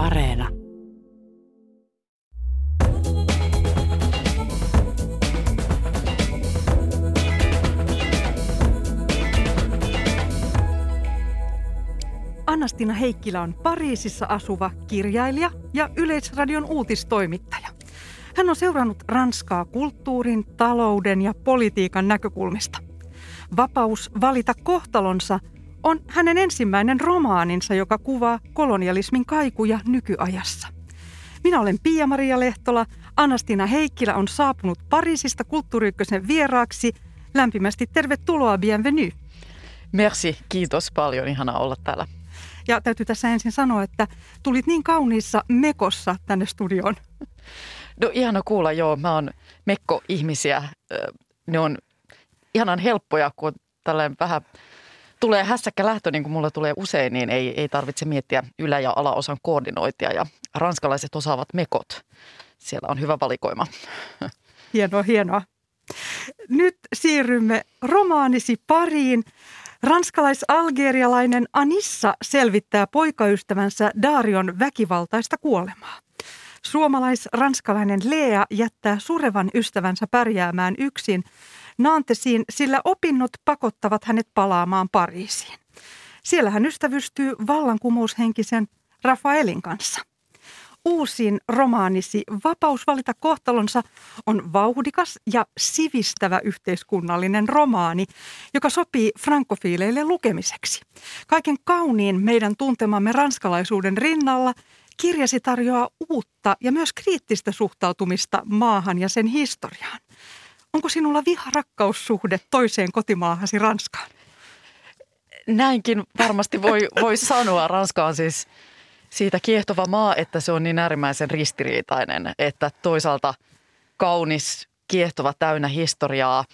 Areena. Annastina Heikkilä on Pariisissa asuva kirjailija ja Yleisradion uutistoimittaja. Hän on seurannut Ranskaa kulttuurin, talouden ja politiikan näkökulmista. Vapaus valita kohtalonsa on hänen ensimmäinen romaaninsa, joka kuvaa kolonialismin kaikuja nykyajassa. Minä olen Pia-Maria Lehtola. Anastina Heikkilä on saapunut Pariisista kulttuuriykkösen vieraaksi. Lämpimästi tervetuloa, bienvenue. Merci, kiitos paljon. Ihana olla täällä. Ja täytyy tässä ensin sanoa, että tulit niin kauniissa mekossa tänne studioon. No ihana kuulla, joo. Mä oon mekko-ihmisiä. Ne on ihanan helppoja, kun tällainen vähän tulee hässäkkä lähtö, niin kuin mulla tulee usein, niin ei, ei tarvitse miettiä ylä- ja alaosan koordinointia. Ja ranskalaiset osaavat mekot. Siellä on hyvä valikoima. Hienoa, hienoa. Nyt siirrymme romaanisi pariin. Ranskalais-algerialainen Anissa selvittää poikaystävänsä Darion väkivaltaista kuolemaa. Suomalais-ranskalainen Lea jättää surevan ystävänsä pärjäämään yksin Nantesiin, sillä opinnot pakottavat hänet palaamaan Pariisiin. Siellä hän ystävystyy vallankumoushenkisen Rafaelin kanssa. Uusin romaanisi Vapaus valita kohtalonsa on vauhdikas ja sivistävä yhteiskunnallinen romaani, joka sopii frankofiileille lukemiseksi. Kaiken kauniin meidän tuntemamme ranskalaisuuden rinnalla kirjasi tarjoaa uutta ja myös kriittistä suhtautumista maahan ja sen historiaan. Onko sinulla viha-rakkaussuhde toiseen kotimaahasi Ranskaan? Näinkin varmasti voi, voi sanoa. Ranska on siis siitä kiehtova maa, että se on niin äärimmäisen ristiriitainen, että toisaalta kaunis, kiehtova, täynnä historiaa,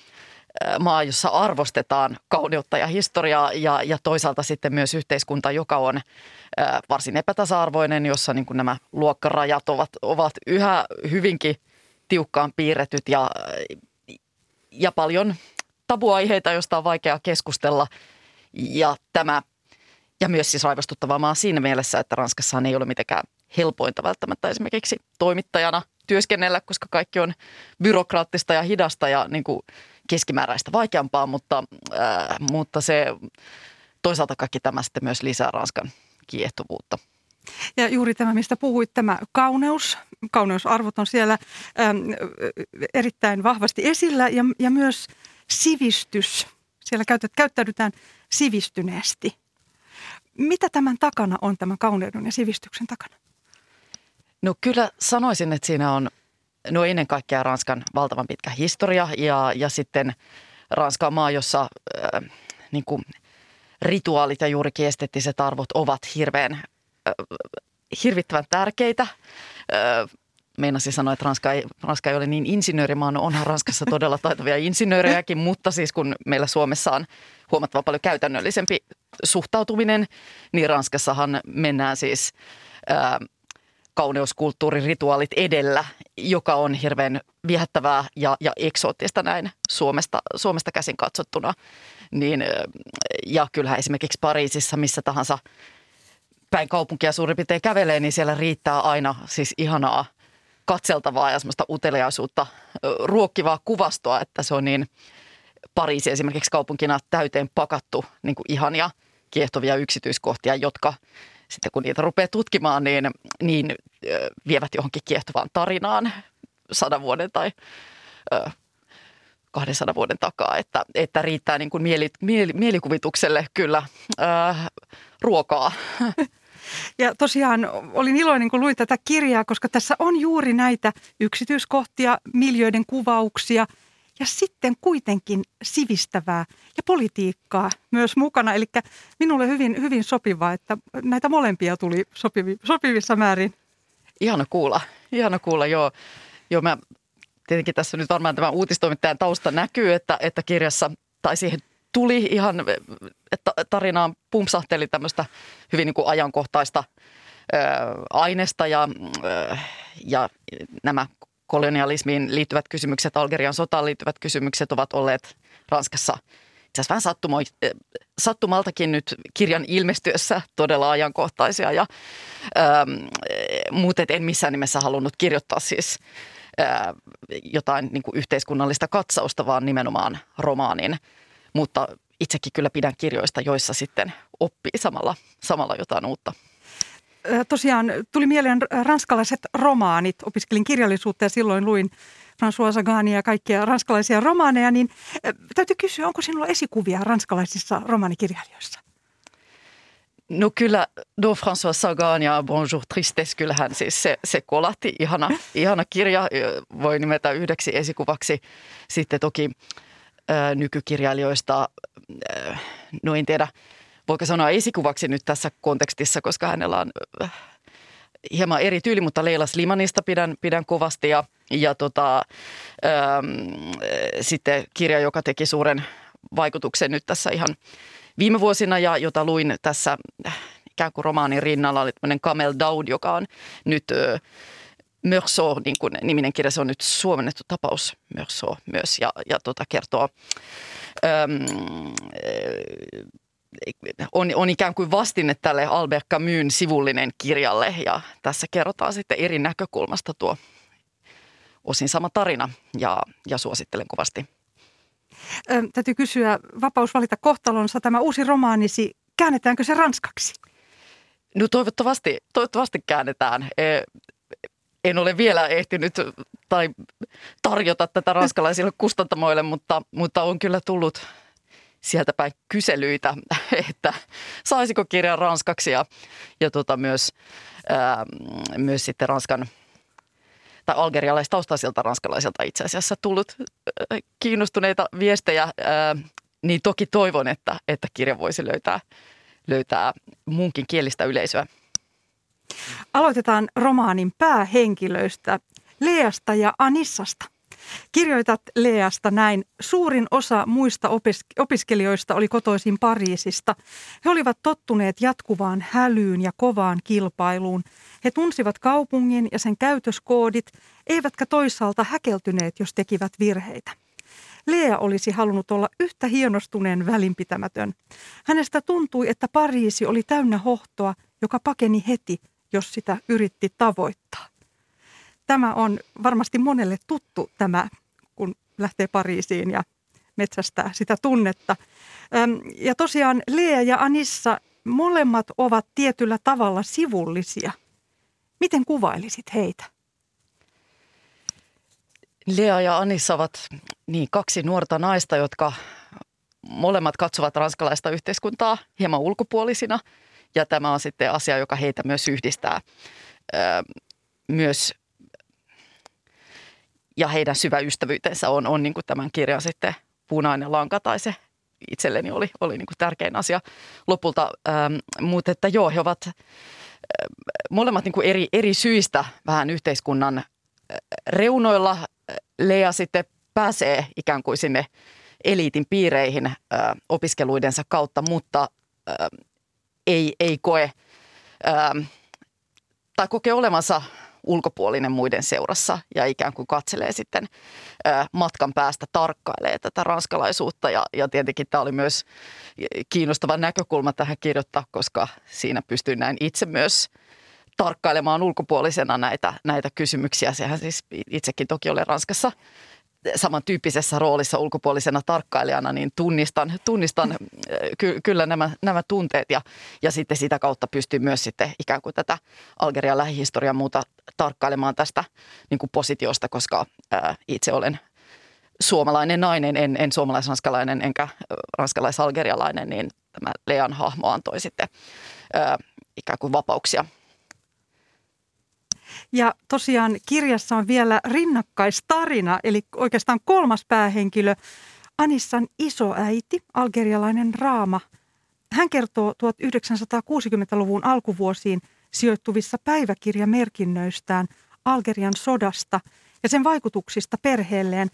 maa, jossa arvostetaan kauneutta ja historiaa ja, ja toisaalta sitten myös yhteiskunta, joka on varsin epätasa-arvoinen, jossa niin kuin nämä luokkarajat ovat, ovat yhä hyvinkin tiukkaan piirretyt ja, ja paljon tabuaiheita, joista on vaikea keskustella. Ja tämä ja myös siis raivostuttavaa maa siinä mielessä, että Ranskassa ei ole mitenkään helpointa välttämättä esimerkiksi toimittajana työskennellä, koska kaikki on byrokraattista ja hidasta ja niin kuin keskimääräistä vaikeampaa, mutta, äh, mutta se toisaalta kaikki tämä sitten myös lisää Ranskan kiehtovuutta. Ja juuri tämä, mistä puhuit, tämä kauneus, kauneusarvot on siellä äm, erittäin vahvasti esillä ja, ja myös sivistys. Siellä käytät, käyttäydytään sivistyneesti. Mitä tämän takana on, tämän kauneuden ja sivistyksen takana? No kyllä sanoisin, että siinä on no ennen kaikkea Ranskan valtavan pitkä historia ja, ja sitten Ranska on maa, jossa äh, niin kuin rituaalit ja juurikin esteettiset arvot ovat hirveän, hirvittävän tärkeitä. Meinasin sanoa, että Ranska ei, Ranska ei ole niin insinöörimaa. No onhan Ranskassa todella taitavia insinöörejäkin, mutta siis kun meillä Suomessa on huomattavan paljon käytännöllisempi suhtautuminen, niin Ranskassahan mennään siis ää, kauneuskulttuurirituaalit edellä, joka on hirveän viehättävää ja, ja eksoottista näin Suomesta, Suomesta käsin katsottuna. Niin, ja kyllähän esimerkiksi Pariisissa missä tahansa päin kaupunkia suurin piirtein kävelee, niin siellä riittää aina siis ihanaa katseltavaa ja semmoista uteliaisuutta ruokkivaa kuvastoa, että se on niin Pariisi esimerkiksi kaupunkina täyteen pakattu niin kuin ihania kiehtovia yksityiskohtia, jotka sitten kun niitä rupeaa tutkimaan, niin, niin vievät johonkin kiehtovaan tarinaan sadan vuoden tai 200 vuoden takaa, että, että riittää niin kuin mieli, mieli, mielikuvitukselle kyllä ö, ruokaa. Ja tosiaan olin iloinen, kun luin tätä kirjaa, koska tässä on juuri näitä yksityiskohtia, miljöiden kuvauksia ja sitten kuitenkin sivistävää ja politiikkaa myös mukana. Eli minulle hyvin, hyvin sopivaa, että näitä molempia tuli sopivi, sopivissa määrin. Ihana kuulla, ihana kuulla, joo. Joo, mä tietenkin tässä nyt varmaan tämä uutistoimittajan tausta näkyy, että, että kirjassa tai siihen tuli ihan, että tarinaan pumpsahteli tämmöistä hyvin niin kuin ajankohtaista ö, aineesta ja, ö, ja nämä kolonialismiin liittyvät kysymykset, Algerian sotaan liittyvät kysymykset ovat olleet Ranskassa itse vähän sattumaltakin nyt kirjan ilmestyessä todella ajankohtaisia. Ja, ähm, mutta en missään nimessä halunnut kirjoittaa siis jotain niin kuin yhteiskunnallista katsausta, vaan nimenomaan romaanin. Mutta itsekin kyllä pidän kirjoista, joissa sitten oppii samalla, samalla jotain uutta. Tosiaan tuli mieleen ranskalaiset romaanit. Opiskelin kirjallisuutta ja silloin luin François Sagania ja kaikkia ranskalaisia romaaneja, niin täytyy kysyä, onko sinulla esikuvia ranskalaisissa romaanikirjailijoissa? No kyllä, no François Sagan ja Bonjour Tristesse, kyllähän siis se, se kolahti. Ihana, ihana kirja, voi nimetä yhdeksi esikuvaksi. Sitten toki ää, nykykirjailijoista, ää, no en tiedä, voiko sanoa esikuvaksi nyt tässä kontekstissa, koska hänellä on äh, hieman eri tyyli, mutta Leila Slimanista pidän, pidän kovasti ja, ja tota, ähm, sitten kirja, joka teki suuren vaikutuksen nyt tässä ihan viime vuosina ja jota luin tässä ikään kuin romaanin rinnalla, oli tämmöinen Kamel Daud, joka on nyt äh, Mörso, niin kuin niminen kirja, se on nyt suomennettu tapaus Mörso myös ja, ja tota, kertoo ähm, on, on ikään kuin vastine tälle Albert Camusin sivullinen kirjalle ja tässä kerrotaan sitten eri näkökulmasta tuo osin sama tarina ja, ja suosittelen kovasti. Ö, täytyy kysyä, vapaus valita kohtalonsa, tämä uusi romaanisi, käännetäänkö se ranskaksi? No toivottavasti, toivottavasti käännetään. E, en ole vielä ehtinyt tai tarjota tätä ranskalaisille kustantamoille, mutta, mutta on kyllä tullut sieltä päin kyselyitä, että saisiko kirjan ranskaksi ja, ja tota myös, ää, myös sitten Ranskan tai algerialaistaustaisilta ranskalaisilta itse asiassa tullut ää, kiinnostuneita viestejä, ää, niin toki toivon, että, että kirja voisi löytää, löytää munkin kielistä yleisöä. Aloitetaan romaanin päähenkilöistä, Leasta ja Anissasta. Kirjoitat Leasta näin. Suurin osa muista opiskelijoista oli kotoisin Pariisista. He olivat tottuneet jatkuvaan hälyyn ja kovaan kilpailuun. He tunsivat kaupungin ja sen käytöskoodit, eivätkä toisaalta häkeltyneet, jos tekivät virheitä. Lea olisi halunnut olla yhtä hienostuneen välinpitämätön. Hänestä tuntui, että Pariisi oli täynnä hohtoa, joka pakeni heti, jos sitä yritti tavoittaa tämä on varmasti monelle tuttu tämä, kun lähtee Pariisiin ja metsästää sitä tunnetta. Ja tosiaan Lea ja Anissa molemmat ovat tietyllä tavalla sivullisia. Miten kuvailisit heitä? Lea ja Anissa ovat niin kaksi nuorta naista, jotka molemmat katsovat ranskalaista yhteiskuntaa hieman ulkopuolisina. Ja tämä on sitten asia, joka heitä myös yhdistää. myös ja heidän syvä ystävyytensä on, on niin kuin tämän kirjan sitten punainen lanka tai se itselleni oli, oli niin kuin tärkein asia lopulta. Ähm, mutta että joo, he ovat äh, molemmat niin kuin eri, eri syistä vähän yhteiskunnan äh, reunoilla. Lea sitten pääsee ikään kuin sinne eliitin piireihin äh, opiskeluidensa kautta, mutta äh, ei, ei koe äh, tai kokee olevansa ulkopuolinen muiden seurassa ja ikään kuin katselee sitten matkan päästä tarkkailee tätä ranskalaisuutta. Ja, ja tietenkin tämä oli myös kiinnostava näkökulma tähän kirjoittaa, koska siinä pystyy näin itse myös tarkkailemaan ulkopuolisena näitä, näitä kysymyksiä. Sehän siis itsekin toki olen Ranskassa samantyyppisessä roolissa ulkopuolisena tarkkailijana, niin tunnistan, tunnistan äh, ky- kyllä nämä, nämä tunteet ja, ja sitten sitä kautta pystyy myös sitten ikään kuin tätä Algerian lähihistoriaa muuta tarkkailemaan tästä niin kuin positiosta, koska ää, äh, itse olen suomalainen nainen, en, en suomalais-ranskalainen enkä ranskalais-algerialainen, niin tämä Lean hahmo antoi sitten ää, äh, ikään kuin vapauksia ja tosiaan kirjassa on vielä rinnakkaistarina, eli oikeastaan kolmas päähenkilö, Anissan isoäiti, algerialainen Raama. Hän kertoo 1960-luvun alkuvuosiin sijoittuvissa päiväkirjamerkinnöistään Algerian sodasta ja sen vaikutuksista perheelleen.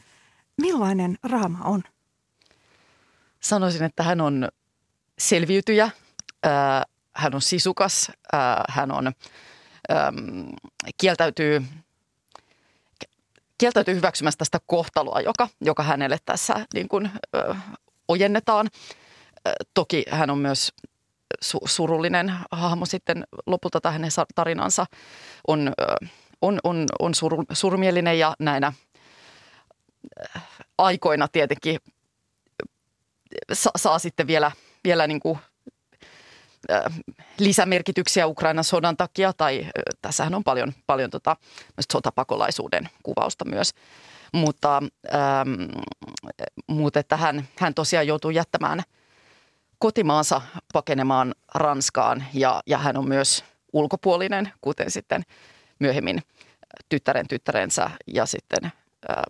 Millainen Raama on? Sanoisin, että hän on selviytyjä, hän on sisukas, hän on äm, kieltäytyy, kieltäytyy hyväksymästä sitä kohtaloa, joka, joka hänelle tässä niin kuin, ö, ojennetaan. Toki hän on myös su- surullinen hahmo sitten lopulta tähän hänen tarinansa on, on, on, on sur, surmielinen ja näinä aikoina tietenkin sa, saa sitten vielä, vielä niin kuin, lisämerkityksiä Ukrainan sodan takia, tai tässähän on paljon, paljon tota, sotapakolaisuuden kuvausta myös. Mutta, ähm, mutta että hän, hän tosiaan joutuu jättämään kotimaansa pakenemaan Ranskaan ja, ja hän on myös ulkopuolinen, kuten sitten myöhemmin tyttären tyttärensä ja sitten ää,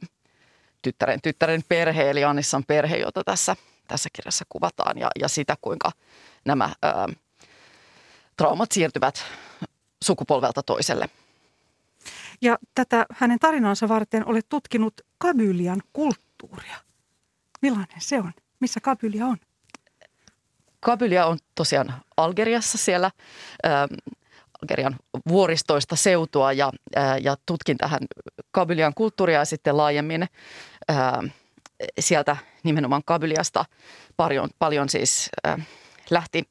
tyttären tyttären perhe, eli Annissan perhe, jota tässä, tässä kirjassa kuvataan ja, ja sitä, kuinka nämä ää, traumat siirtyvät sukupolvelta toiselle. Ja tätä hänen tarinansa varten olet tutkinut Kabylian kulttuuria. Millainen se on? Missä Kabylia on? Kabylia on tosiaan Algeriassa siellä. Ähm, Algerian vuoristoista seutua ja, ää, ja tutkin tähän Kabylian kulttuuria ja sitten laajemmin ää, sieltä nimenomaan Kabyliasta paljon, paljon siis ää, lähti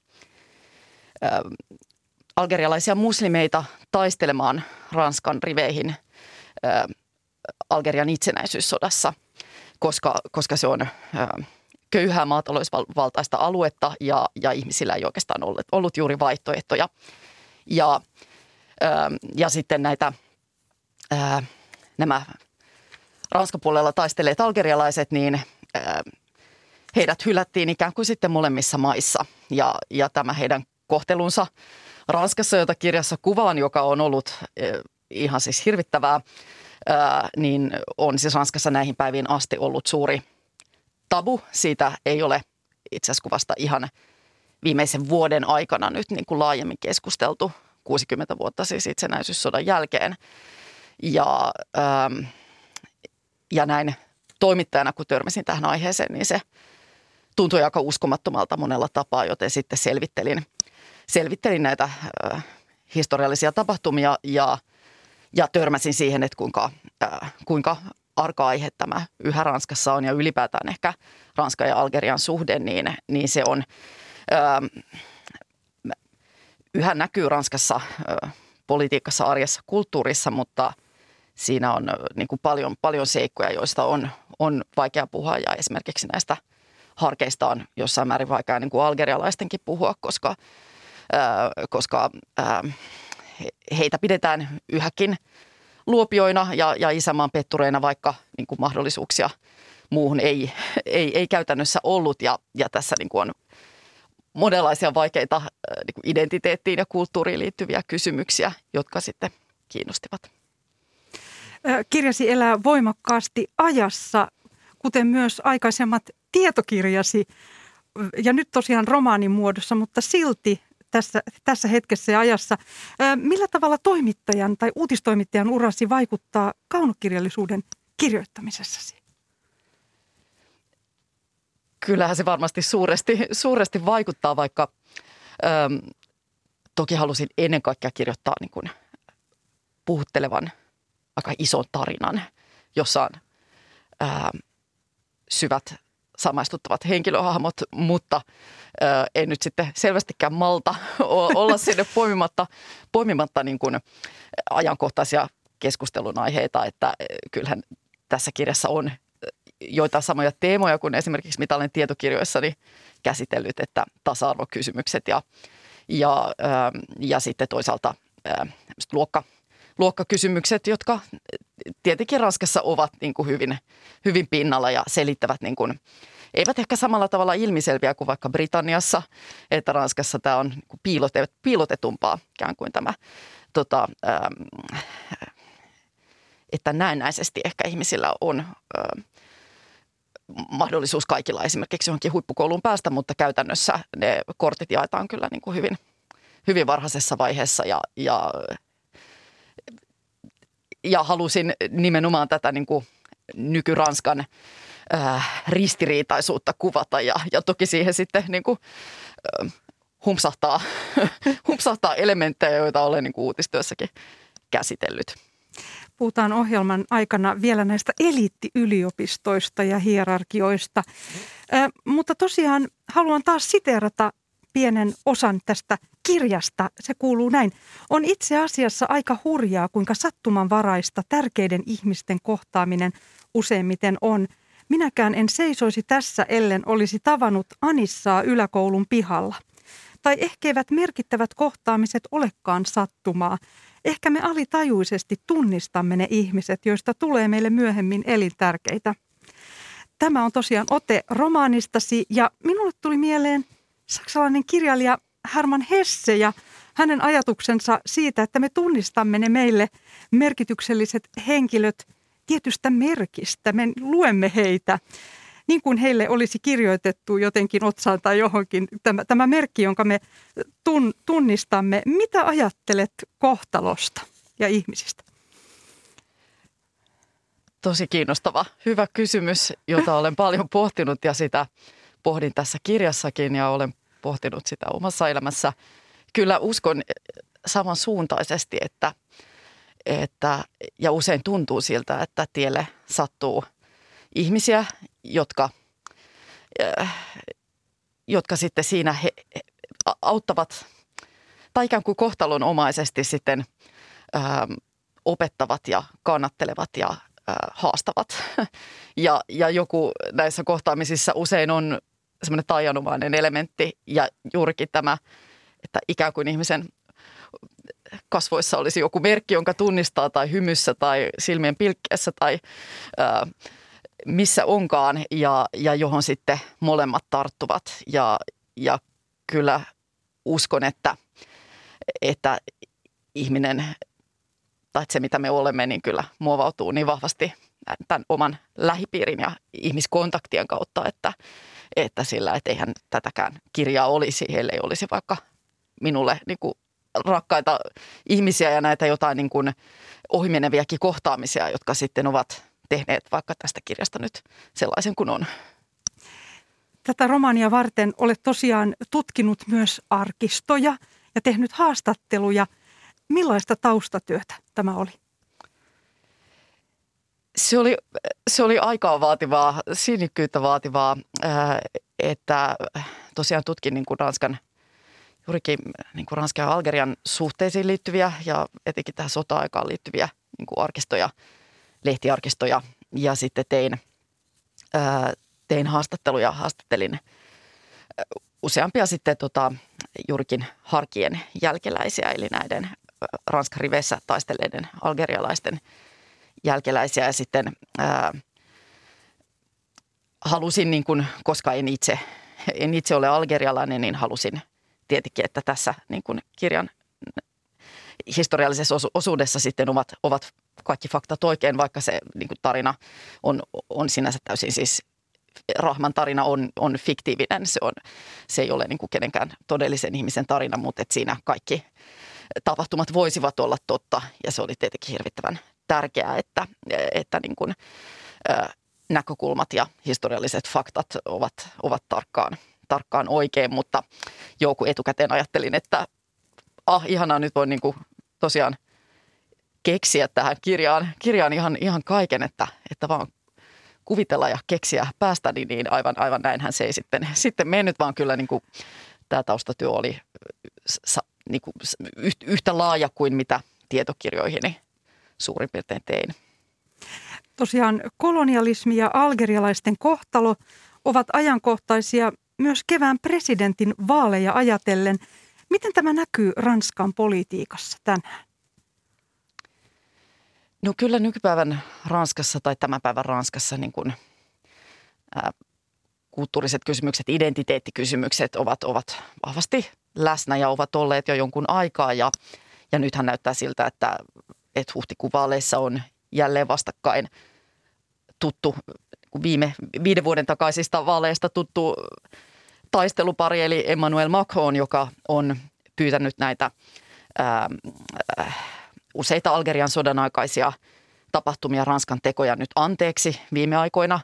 ää, algerialaisia muslimeita taistelemaan Ranskan riveihin ää, Algerian itsenäisyyssodassa, koska, koska se on ää, köyhää maatalousvaltaista aluetta ja, ja ihmisillä ei oikeastaan ollut, ollut juuri vaihtoehtoja – ja, ähm, ja sitten näitä ää, nämä Ranskan puolella taisteleet algerialaiset, niin heidät hylättiin ikään kuin sitten molemmissa maissa. Ja, ja tämä heidän kohtelunsa Ranskassa, jota kirjassa kuvaan, joka on ollut ihan siis hirvittävää, ää, niin on siis Ranskassa näihin päiviin asti ollut suuri tabu. Siitä ei ole itse asiassa kuvasta ihan – viimeisen vuoden aikana nyt niin kuin laajemmin keskusteltu 60 vuotta siis itsenäisyyssodan jälkeen. Ja, ähm, ja näin toimittajana, kun törmäsin tähän aiheeseen, niin se tuntui aika uskomattomalta monella tapaa, joten sitten selvittelin, selvittelin näitä äh, historiallisia tapahtumia ja, ja törmäsin siihen, että kuinka, äh, kuinka arka aihe tämä yhä Ranskassa on ja ylipäätään ehkä Ranskan ja Algerian suhde, niin, niin se on – yhä näkyy Ranskassa politiikassa, arjessa, kulttuurissa, mutta siinä on niin kuin paljon, paljon seikkoja, joista on, on vaikea puhua ja esimerkiksi näistä harkeista on jossain määrin vaikea niin kuin algerialaistenkin puhua, koska, ää, koska ää, heitä pidetään yhäkin luopioina ja, ja isämaan pettureina, vaikka niin kuin mahdollisuuksia muuhun ei, ei, ei käytännössä ollut ja, ja tässä niin kuin on monenlaisia vaikeita niin kuin identiteettiin ja kulttuuriin liittyviä kysymyksiä, jotka sitten kiinnostivat. Kirjasi elää voimakkaasti ajassa, kuten myös aikaisemmat tietokirjasi, ja nyt tosiaan romaanin muodossa, mutta silti tässä, tässä hetkessä ja ajassa. Millä tavalla toimittajan tai uutistoimittajan urasi vaikuttaa kaunokirjallisuuden kirjoittamisessasi? kyllähän se varmasti suuresti, suuresti vaikuttaa, vaikka äm, toki halusin ennen kaikkea kirjoittaa niin kuin puhuttelevan aika ison tarinan, jossa on ää, syvät samaistuttavat henkilöhahmot, mutta ää, en nyt sitten selvästikään malta olla sinne poimimatta, poimimatta niin kuin ajankohtaisia keskustelun aiheita, että kyllähän tässä kirjassa on joita samoja teemoja kuin esimerkiksi mitä olen tietokirjoissani käsitellyt, että tasa-arvokysymykset ja, ja, ähm, ja sitten toisaalta ähm, luokka, luokkakysymykset, jotka tietenkin Ranskassa ovat niin kuin hyvin, hyvin pinnalla ja selittävät niin kuin, eivät ehkä samalla tavalla ilmiselviä kuin vaikka Britanniassa, että Ranskassa tämä on niin piilotetumpaa ikään kuin tämä tota, ähm, että näennäisesti ehkä ihmisillä on ähm, mahdollisuus kaikilla esimerkiksi johonkin huippukouluun päästä, mutta käytännössä ne kortit jaetaan kyllä niin kuin hyvin, hyvin varhaisessa vaiheessa ja, ja, ja halusin nimenomaan tätä niin kuin nyky-Ranskan äh, ristiriitaisuutta kuvata ja, ja toki siihen sitten niin kuin, äh, humpsahtaa, humpsahtaa elementtejä, joita olen niin kuin uutistyössäkin käsitellyt puhutaan ohjelman aikana vielä näistä eliittiyliopistoista ja hierarkioista. mutta tosiaan haluan taas siteerata pienen osan tästä kirjasta. Se kuuluu näin. On itse asiassa aika hurjaa, kuinka sattumanvaraista tärkeiden ihmisten kohtaaminen useimmiten on. Minäkään en seisoisi tässä, ellen olisi tavannut Anissaa yläkoulun pihalla. Tai ehkä eivät merkittävät kohtaamiset olekaan sattumaa. Ehkä me alitajuisesti tunnistamme ne ihmiset, joista tulee meille myöhemmin elintärkeitä. Tämä on tosiaan ote romaanistasi ja minulle tuli mieleen saksalainen kirjailija Herman Hesse ja hänen ajatuksensa siitä, että me tunnistamme ne meille merkitykselliset henkilöt tietystä merkistä. Me luemme heitä niin kuin heille olisi kirjoitettu jotenkin otsaan tai johonkin tämä, tämä merkki, jonka me tun, tunnistamme. Mitä ajattelet kohtalosta ja ihmisistä? Tosi kiinnostava, hyvä kysymys, jota olen paljon pohtinut ja sitä pohdin tässä kirjassakin ja olen pohtinut sitä omassa elämässä. Kyllä uskon samansuuntaisesti, että, että ja usein tuntuu siltä, että tielle sattuu ihmisiä, jotka, äh, jotka sitten siinä he, auttavat tai ikään kuin kohtalonomaisesti sitten ähm, opettavat ja kannattelevat ja äh, haastavat. Ja, ja joku näissä kohtaamisissa usein on semmoinen taianomainen elementti ja juurikin tämä, että ikään kuin ihmisen kasvoissa olisi joku merkki, jonka tunnistaa tai hymyssä tai silmien pilkkeessä tai ää, missä onkaan ja, ja johon sitten molemmat tarttuvat. Ja, ja kyllä uskon, että, että ihminen tai se mitä me olemme, niin kyllä muovautuu niin vahvasti tämän oman lähipiirin ja ihmiskontaktien kautta, että, että sillä, että eihän tätäkään kirjaa olisi, ellei olisi vaikka minulle niin kuin rakkaita ihmisiä ja näitä jotain niin kuin ohimeneviäkin kohtaamisia, jotka sitten ovat tehneet vaikka tästä kirjasta nyt sellaisen kuin on. Tätä romania varten olet tosiaan tutkinut myös arkistoja ja tehnyt haastatteluja. Millaista taustatyötä tämä oli? Se oli, se oli aikaa vaativaa, sinnikkyyttä vaativaa, että tosiaan tutkin niin kuin Ranskan, juurikin niin kuin Ranskan ja Algerian suhteisiin liittyviä ja etenkin tähän sota-aikaan liittyviä niin kuin arkistoja, lehtiarkistoja. Ja sitten tein, tein haastatteluja, haastattelin useampia sitten tota, juurikin harkien jälkeläisiä, eli näiden Ranskan riveissä taistelleiden algerialaisten – jälkeläisiä ja sitten ää, halusin, niin kuin, koska en itse, en itse ole algerialainen, niin halusin tietenkin, että tässä niin kuin kirjan historiallisessa osuudessa sitten ovat, ovat kaikki faktat oikein, vaikka se niin kuin tarina on, on sinänsä täysin siis Rahman tarina on, on fiktiivinen, se, on, se ei ole niin kuin kenenkään todellisen ihmisen tarina, mutta että siinä kaikki tapahtumat voisivat olla totta. Ja se oli tietenkin hirvittävän tärkeää, että, että niin kuin, näkökulmat ja historialliset faktat ovat, ovat tarkkaan, tarkkaan oikein, mutta joku etukäteen ajattelin, että ah, ihanaa nyt voi niin kuin tosiaan keksiä tähän kirjaan, kirjaan ihan, ihan kaiken, että, että vaan kuvitella ja keksiä päästä, niin, aivan, aivan näinhän se ei sitten, sitten mennyt, vaan kyllä niin kuin tämä taustatyö oli niin kuin yhtä laaja kuin mitä tietokirjoihini suurin piirtein tein. Tosiaan kolonialismi ja algerialaisten kohtalo ovat ajankohtaisia myös kevään presidentin vaaleja ajatellen. Miten tämä näkyy Ranskan politiikassa tänään? No kyllä nykypäivän Ranskassa tai tämän päivän Ranskassa niin kuin, ää, kulttuuriset kysymykset, identiteettikysymykset ovat, ovat vahvasti läsnä ja ovat olleet jo jonkun aikaa. Ja, ja nythän näyttää siltä, että että huhtikuun vaaleissa on jälleen vastakkain tuttu viime viiden vuoden takaisista vaaleista tuttu taistelupari, eli Emmanuel Macron, joka on pyytänyt näitä ää, useita Algerian sodan aikaisia tapahtumia Ranskan tekoja nyt anteeksi viime aikoina.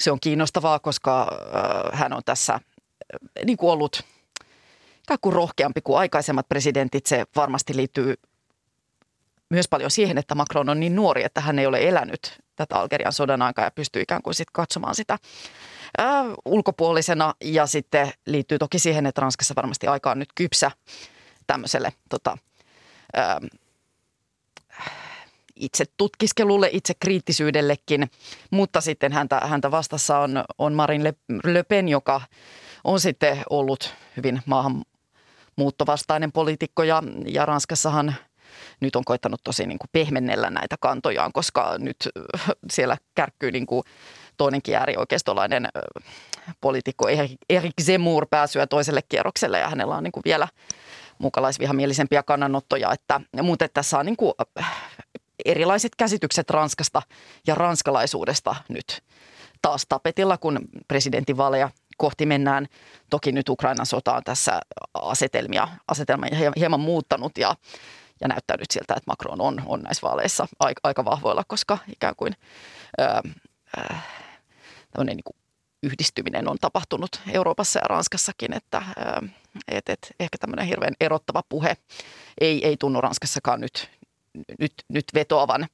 Se on kiinnostavaa, koska ää, hän on tässä ää, niin kuin ollut ikään kuin rohkeampi kuin aikaisemmat presidentit. Se varmasti liittyy myös paljon siihen, että Macron on niin nuori, että hän ei ole elänyt tätä Algerian sodan aikaa ja pystyy ikään kuin sit katsomaan sitä ää, ulkopuolisena. Ja sitten liittyy toki siihen, että Ranskassa varmasti aika on nyt kypsä tämmöiselle tota, ää, itse tutkiskelulle, itse kriittisyydellekin, mutta sitten häntä, häntä vastassa on, on Marin Le, Le Pen, joka on sitten ollut hyvin maahanmuuttovastainen poliitikko ja, ja Ranskassahan nyt on koittanut tosi niin kuin pehmennellä näitä kantojaan, koska nyt siellä kärkkyy niin kuin toinenkin äärioikeistolainen poliitikko Erik Zemmour pääsyä toiselle kierrokselle ja hänellä on niin kuin vielä mukalaisvihamielisempiä kannanottoja. Että, mutta tässä on niin kuin erilaiset käsitykset Ranskasta ja ranskalaisuudesta nyt taas tapetilla, kun presidentinvaaleja kohti mennään. Toki nyt Ukrainan sota on tässä asetelmia, asetelmia hieman muuttanut ja, ja näyttää nyt siltä, että Macron on, on näissä vaaleissa aika, aika vahvoilla, koska ikään kuin ää, ää, niin kuin yhdistyminen on tapahtunut Euroopassa ja Ranskassakin, että et, et, ehkä tämmöinen hirveän erottava puhe ei, ei tunnu Ranskassakaan nyt, nyt, nyt vetoavan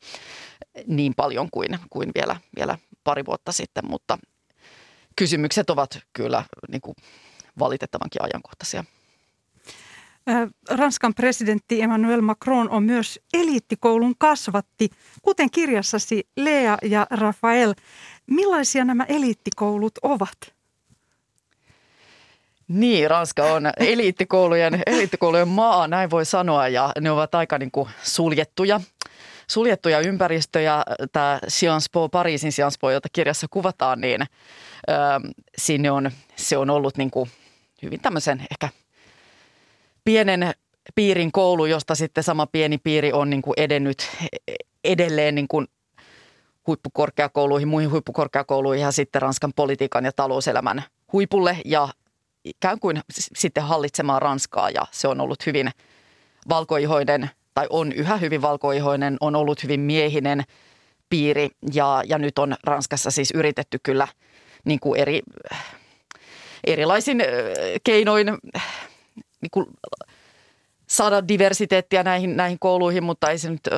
niin paljon kuin, kuin vielä, vielä pari vuotta sitten, mutta kysymykset ovat kyllä niin kuin valitettavankin ajankohtaisia. Ranskan presidentti Emmanuel Macron on myös eliittikoulun kasvatti, kuten kirjassasi Lea ja Rafael. Millaisia nämä eliittikoulut ovat? Niin, Ranska on eliittikoulujen, eliittikoulujen maa, näin voi sanoa, ja ne ovat aika niin kuin suljettuja suljettuja ympäristöjä. Tämä Sciences Po, Pariisin Sciences Po, jota kirjassa kuvataan, niin ö, sinne on, se on ollut niin kuin hyvin tämmöisen ehkä pienen piirin koulu, josta sitten sama pieni piiri on niin kuin edennyt edelleen niin kuin huippukorkeakouluihin, muihin huippukorkeakouluihin ja sitten Ranskan politiikan ja talouselämän huipulle ja ikään kuin sitten hallitsemaan Ranskaa. Ja se on ollut hyvin valkoihoinen tai on yhä hyvin valkoihoinen, on ollut hyvin miehinen piiri ja, ja nyt on Ranskassa siis yritetty kyllä niin kuin eri, erilaisin keinoin niin kuin saada diversiteettiä näihin, näihin kouluihin, mutta ei se nyt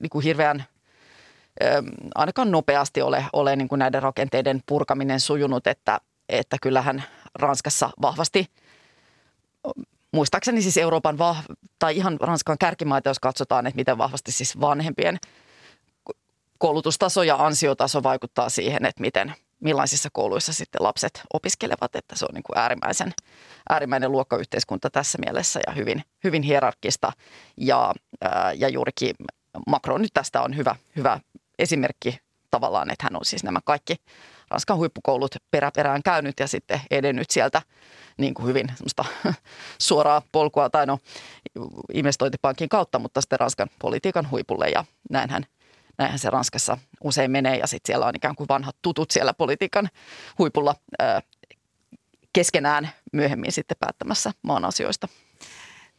niin kuin hirveän ainakaan nopeasti ole, ole niin kuin näiden rakenteiden purkaminen sujunut, että, että kyllähän Ranskassa vahvasti, muistaakseni siis Euroopan vah, tai ihan Ranskan kärkimaita, jos katsotaan, että miten vahvasti siis vanhempien koulutustaso ja ansiotaso vaikuttaa siihen, että miten, millaisissa kouluissa sitten lapset opiskelevat, että se on niin kuin äärimmäisen, äärimmäinen luokkayhteiskunta tässä mielessä ja hyvin, hyvin hierarkista ja, ja juurikin Macron nyt tästä on hyvä, hyvä esimerkki tavallaan, että hän on siis nämä kaikki Ranskan huippukoulut peräperään käynyt ja sitten edennyt sieltä niin kuin hyvin suoraa polkua tai no investointipankin kautta, mutta sitten Ranskan politiikan huipulle ja näinhän, näinhän se Ranskassa usein menee ja sitten siellä on ikään kuin vanhat tutut siellä politiikan huipulla ää, keskenään myöhemmin sitten päättämässä maan asioista.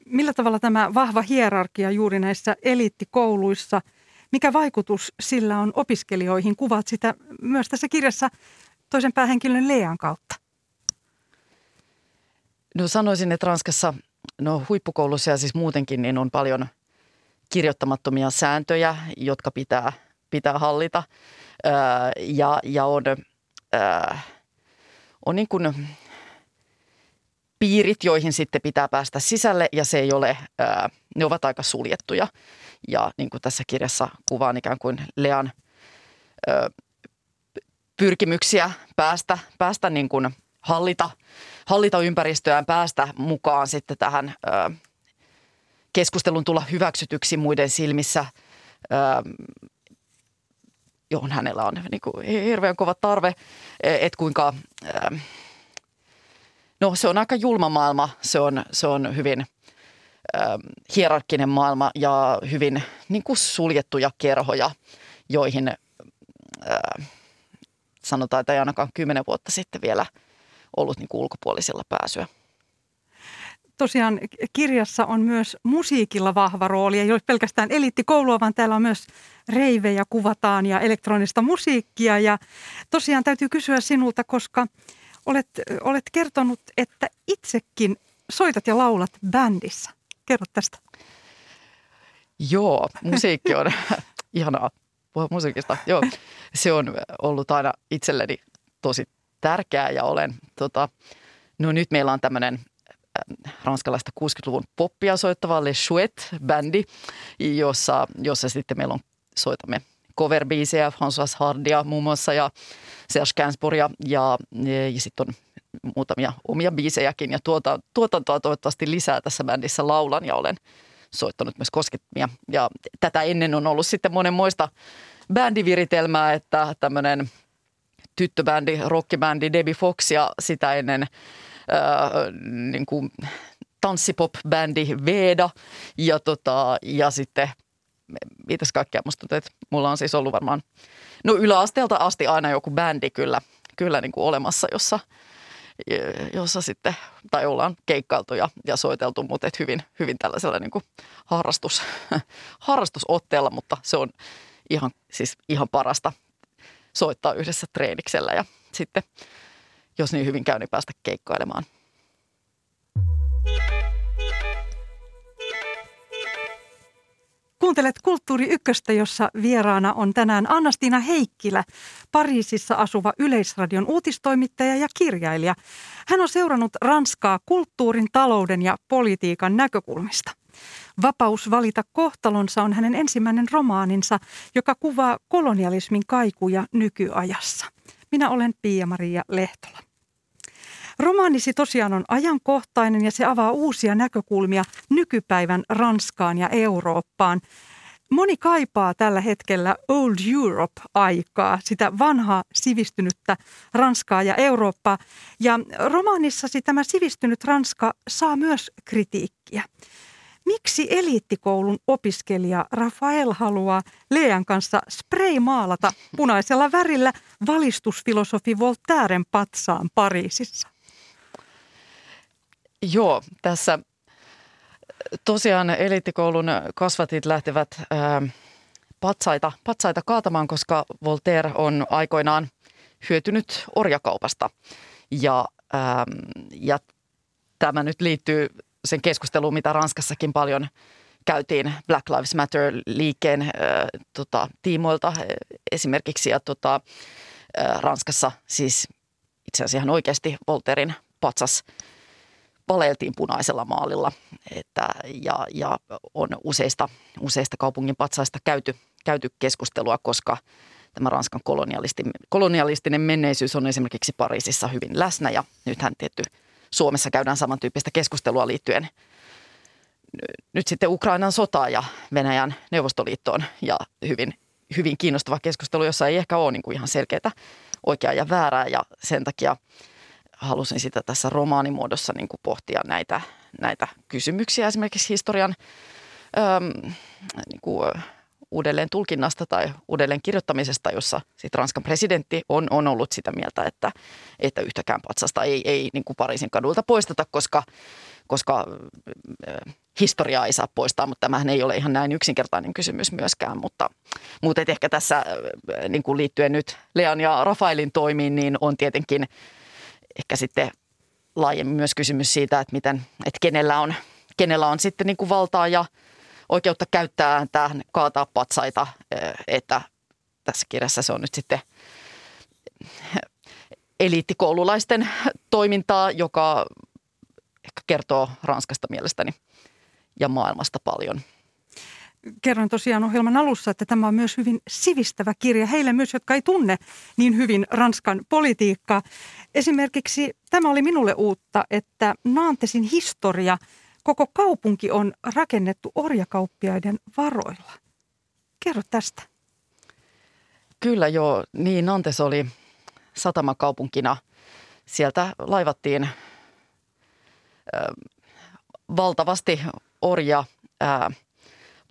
Millä tavalla tämä vahva hierarkia juuri näissä eliittikouluissa – mikä vaikutus sillä on opiskelijoihin? Kuvaat sitä myös tässä kirjassa toisen päähenkilön Lean kautta. No sanoisin, että Ranskassa no huippukoulussa ja siis muutenkin niin on paljon kirjoittamattomia sääntöjä, jotka pitää, pitää hallita. Ää, ja, ja on, ää, on niin kuin piirit, joihin sitten pitää päästä sisälle ja se ei ole, ää, ne ovat aika suljettuja. Ja niin kuin tässä kirjassa kuvaan ikään kuin Lean ö, pyrkimyksiä päästä, päästä niin kuin hallita, hallita ympäristöään, päästä mukaan sitten tähän ö, keskustelun tulla hyväksytyksi muiden silmissä, ö, johon hänellä on niin kuin hirveän kova tarve, että kuinka, ö, no se on aika julma maailma, se on, se on hyvin – hierarkkinen maailma ja hyvin niin kuin suljettuja kerhoja, joihin äh, sanotaan, että ei ainakaan kymmenen vuotta sitten vielä ollut niin kuin ulkopuolisilla pääsyä. Tosiaan kirjassa on myös musiikilla vahva rooli. Ei ole pelkästään eliittikoulua, vaan täällä on myös reivejä kuvataan ja elektronista musiikkia. Ja tosiaan täytyy kysyä sinulta, koska olet, olet kertonut, että itsekin soitat ja laulat bändissä. Kerro tästä. Joo, musiikki on ihanaa puhua musiikista. Joo, se on ollut aina itselleni tosi tärkeää ja olen, tota, no nyt meillä on tämmöinen ranskalaista 60-luvun poppia soittava Le Chouette-bändi, jossa, jossa sitten meillä on, soitamme cover-biisejä, François Hardia muun muassa ja Serge Gainsbouria ja, ja, ja sitten on muutamia omia biisejäkin ja tuota, tuotantoa toivottavasti lisää tässä bändissä laulan ja olen soittanut myös koskettimia. Ja tätä ennen on ollut sitten monenmoista bändiviritelmää, että tämmöinen tyttöbändi, rockibändi Debbie Fox ja sitä ennen ää, niin kuin tanssipop-bändi Veda. Ja, tota, ja sitten mitäs kaikkea musta että mulla on siis ollut varmaan, no yläasteelta asti aina joku bändi kyllä, kyllä niin kuin olemassa, jossa, jossa sitten, tai ollaan keikkailtu ja, ja soiteltu, mutta et hyvin, hyvin tällaisella niin kuin harrastus, harrastusotteella, mutta se on ihan, siis ihan parasta soittaa yhdessä treeniksellä ja sitten, jos niin hyvin käy, niin päästä keikkailemaan – Kuuntelet Kulttuuri Ykköstä, jossa vieraana on tänään Annastiina Heikkilä, Pariisissa asuva Yleisradion uutistoimittaja ja kirjailija. Hän on seurannut Ranskaa kulttuurin, talouden ja politiikan näkökulmista. Vapaus valita kohtalonsa on hänen ensimmäinen romaaninsa, joka kuvaa kolonialismin kaikuja nykyajassa. Minä olen Pia-Maria Lehtola. Romaanisi tosiaan on ajankohtainen ja se avaa uusia näkökulmia nykypäivän Ranskaan ja Eurooppaan. Moni kaipaa tällä hetkellä Old Europe-aikaa, sitä vanhaa sivistynyttä Ranskaa ja Eurooppaa. Ja romaanissasi tämä sivistynyt Ranska saa myös kritiikkiä. Miksi eliittikoulun opiskelija Rafael haluaa Lean kanssa spray-maalata punaisella värillä valistusfilosofi Voltairen patsaan Pariisissa? Joo, tässä tosiaan eliittikoulun kasvatit lähtevät ää, patsaita, patsaita kaatamaan, koska Voltaire on aikoinaan hyötynyt orjakaupasta. Ja, ää, ja tämä nyt liittyy sen keskusteluun, mitä Ranskassakin paljon käytiin Black Lives Matter-liikkeen ää, tota, tiimoilta esimerkiksi. Ja tota, ää, Ranskassa siis itse asiassa ihan oikeasti Voltairin patsas – paleeltiin punaisella maalilla että, ja, ja on useista, useista kaupungin patsaista käyty, käyty keskustelua, koska tämä Ranskan kolonialistinen, kolonialistinen menneisyys on esimerkiksi Pariisissa hyvin läsnä ja nythän tietty Suomessa käydään samantyyppistä keskustelua liittyen nyt sitten Ukrainan sotaan ja Venäjän Neuvostoliittoon ja hyvin, hyvin kiinnostava keskustelu, jossa ei ehkä ole niin kuin ihan selkeää oikeaa ja väärää ja sen takia – halusin sitä tässä romaanimuodossa niin kuin pohtia näitä, näitä kysymyksiä esimerkiksi historian äm, niin kuin, uudelleen tulkinnasta tai uudelleen kirjoittamisesta, jossa sit Ranskan presidentti on, on ollut sitä mieltä, että, että yhtäkään patsasta ei, ei niin kuin Pariisin kadulta poisteta, koska, koska historiaa ei saa poistaa, mutta tämähän ei ole ihan näin yksinkertainen kysymys myöskään. Mutta, mutta ehkä tässä niin kuin liittyen nyt Leon ja Rafaelin toimiin, niin on tietenkin – ehkä sitten laajemmin myös kysymys siitä, että, miten, että kenellä, on, kenellä on sitten niin kuin valtaa ja oikeutta käyttää tähän kaataa patsaita, että tässä kirjassa se on nyt sitten eliittikoululaisten toimintaa, joka ehkä kertoo Ranskasta mielestäni ja maailmasta paljon – kerroin tosiaan ohjelman alussa, että tämä on myös hyvin sivistävä kirja heille myös, jotka ei tunne niin hyvin Ranskan politiikkaa. Esimerkiksi tämä oli minulle uutta, että Naantesin historia, koko kaupunki on rakennettu orjakauppiaiden varoilla. Kerro tästä. Kyllä joo, niin Nantes oli satamakaupunkina. Sieltä laivattiin äh, valtavasti orja äh,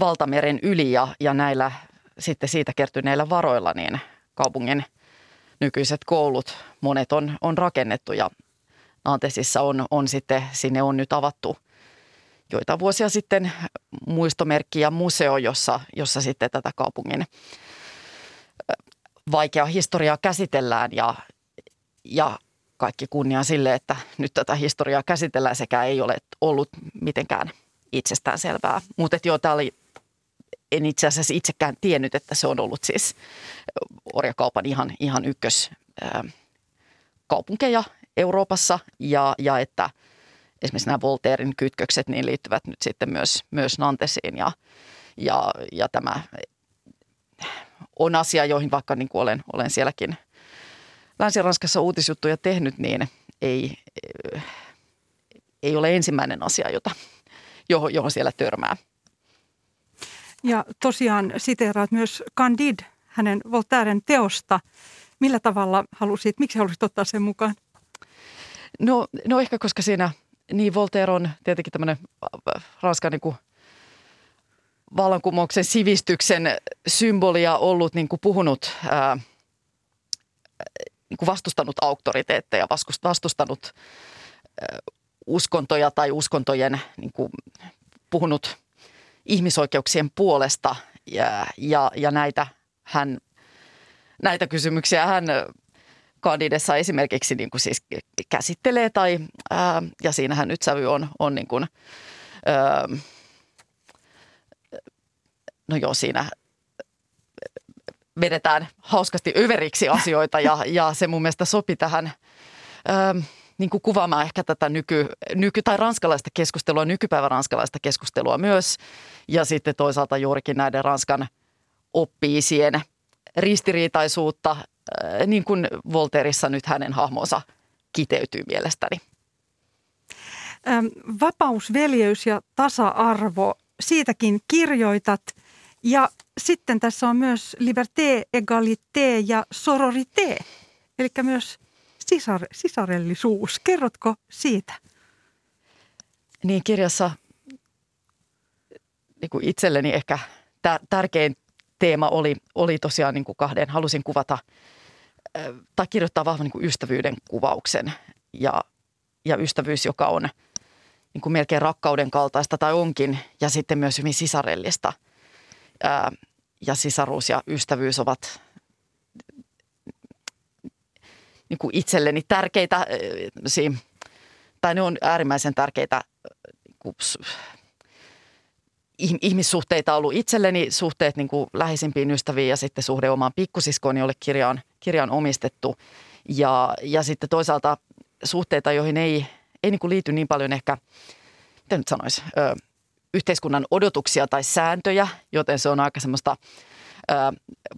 valtameren yli ja, ja näillä sitten siitä kertyneillä varoilla niin kaupungin nykyiset koulut, monet on, on rakennettu ja Naantesissa on, on sitten, sinne on nyt avattu joita vuosia sitten muistomerkki ja museo, jossa, jossa sitten tätä kaupungin vaikeaa historiaa käsitellään ja, ja kaikki kunnia sille, että nyt tätä historiaa käsitellään sekä ei ole ollut mitenkään itsestään selvää. Mutta joo, tämä oli en itse asiassa itsekään tiennyt, että se on ollut siis orjakaupan ihan, ihan ykkös kaupunkeja Euroopassa ja, ja että esimerkiksi nämä Voltairin kytkökset niin liittyvät nyt sitten myös, myös Nantesiin ja, ja, ja tämä on asia, joihin vaikka niin kuin olen, olen sielläkin Länsi-Ranskassa uutisjuttuja tehnyt, niin ei, ei ole ensimmäinen asia, jota, johon, johon siellä törmää. Ja tosiaan siteeraat myös Candide, hänen Voltairen teosta. Millä tavalla halusit, miksi halusit ottaa sen mukaan? No, no ehkä koska siinä, niin Voltaire on tietenkin tämmöinen ranskan niin vallankumouksen sivistyksen symbolia ollut niin kuin puhunut, ää, niin kuin vastustanut auktoriteetteja, vastustanut ää, uskontoja tai uskontojen niin kuin puhunut ihmisoikeuksien puolesta ja, ja, ja näitä hän, näitä kysymyksiä hän Candidessa esimerkiksi niin kuin siis käsittelee tai, ää, ja siinähän nyt sävy on, on niin kuin, ää, no joo siinä vedetään hauskasti överiksi asioita ja, ja se mun mielestä sopi tähän ää, niin kuin kuvaamaan ehkä tätä nyky, nyky, tai ranskalaista keskustelua, nykypäivän ranskalaista keskustelua myös. Ja sitten toisaalta juurikin näiden Ranskan oppiisien ristiriitaisuutta, äh, niin kuin Volterissa nyt hänen hahmonsa kiteytyy mielestäni. Vapaus, veljeys ja tasa-arvo, siitäkin kirjoitat. Ja sitten tässä on myös liberté, égalité ja sororité, eli myös sisar, sisarellisuus. Kerrotko siitä? Niin kirjassa niin kuin itselleni ehkä tärkein teema oli, oli tosiaan niin kuin kahden. Halusin kuvata tai kirjoittaa vahvan niin kuin ystävyyden kuvauksen ja, ja ystävyys, joka on niin kuin melkein rakkauden kaltaista tai onkin ja sitten myös hyvin sisarellista. ja sisaruus ja ystävyys ovat niin kuin itselleni tärkeitä, tai ne on äärimmäisen tärkeitä niin ihmissuhteita ollut itselleni, suhteet niin kuin läheisimpiin ystäviin ja sitten suhde omaan pikkusiskoon, jolle kirja on, kirja on omistettu. Ja, ja sitten toisaalta suhteita, joihin ei, ei niin kuin liity niin paljon ehkä, miten nyt sanoisi, ö, yhteiskunnan odotuksia tai sääntöjä, joten se on aika semmoista –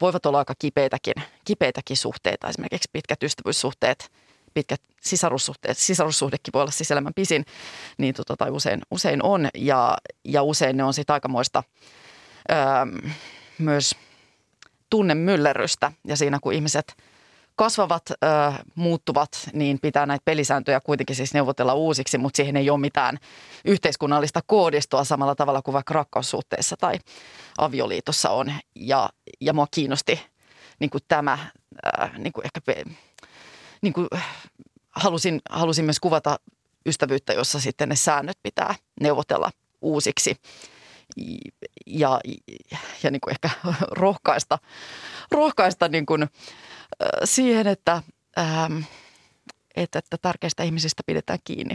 voivat olla aika kipeitäkin, kipeitäkin suhteita, esimerkiksi pitkät ystävyyssuhteet, pitkät sisarussuhteet, sisarussuhdekin voi olla siis elämän pisin, niin tota, tai usein, usein on, ja, ja usein ne on sitten aikamoista öö, myös tunnemyllerrystä, ja siinä kun ihmiset – kasvavat, ö, muuttuvat, niin pitää näitä pelisääntöjä kuitenkin siis neuvotella uusiksi, mutta siihen ei ole mitään yhteiskunnallista koodistoa samalla tavalla kuin vaikka rakkaussuhteessa tai avioliitossa on. Ja, ja mua kiinnosti niin kuin tämä, ö, niin kuin ehkä niin kuin halusin, halusin myös kuvata ystävyyttä, jossa sitten ne säännöt pitää neuvotella uusiksi ja, ja niin kuin ehkä rohkaista, rohkaista niin kuin, siihen, että, ähm, että, että tärkeistä ihmisistä pidetään kiinni.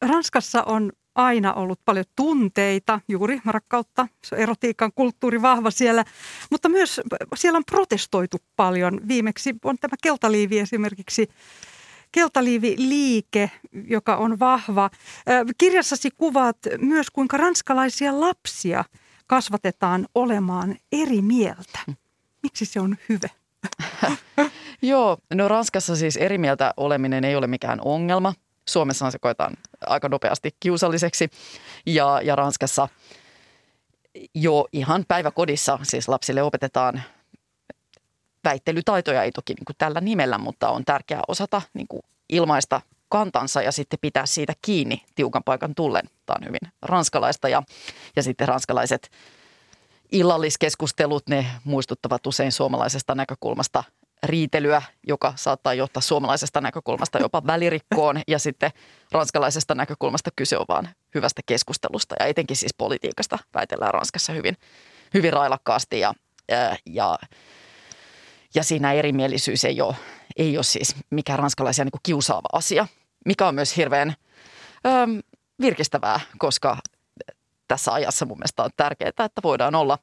Ranskassa on aina ollut paljon tunteita, juuri rakkautta, se erotiikan kulttuuri vahva siellä, mutta myös siellä on protestoitu paljon. Viimeksi on tämä keltaliivi esimerkiksi, keltaliiviliike, joka on vahva. Kirjassasi kuvaat myös, kuinka ranskalaisia lapsia kasvatetaan olemaan eri mieltä. Miksi se on hyvä? Joo, no Ranskassa siis eri mieltä oleminen ei ole mikään ongelma. Suomessa se koetaan aika nopeasti kiusalliseksi ja, ja Ranskassa jo ihan päiväkodissa siis lapsille opetetaan väittelytaitoja, ei toki niin kuin tällä nimellä, mutta on tärkeää osata niin kuin ilmaista kantansa ja sitten pitää siitä kiinni tiukan paikan tullen. Tämä on hyvin ranskalaista ja, ja sitten ranskalaiset illalliskeskustelut, ne muistuttavat usein suomalaisesta näkökulmasta riitelyä, joka saattaa johtaa suomalaisesta näkökulmasta jopa välirikkoon. Ja sitten ranskalaisesta näkökulmasta kyse on vaan hyvästä keskustelusta. Ja etenkin siis politiikasta väitellään Ranskassa hyvin, hyvin railakkaasti. Ja, ja, ja siinä erimielisyys ei ole, ei ole siis mikään ranskalaisia niin kiusaava asia, mikä on myös hirveän ö, virkistävää, koska tässä ajassa mun mielestä on tärkeää, että voidaan olla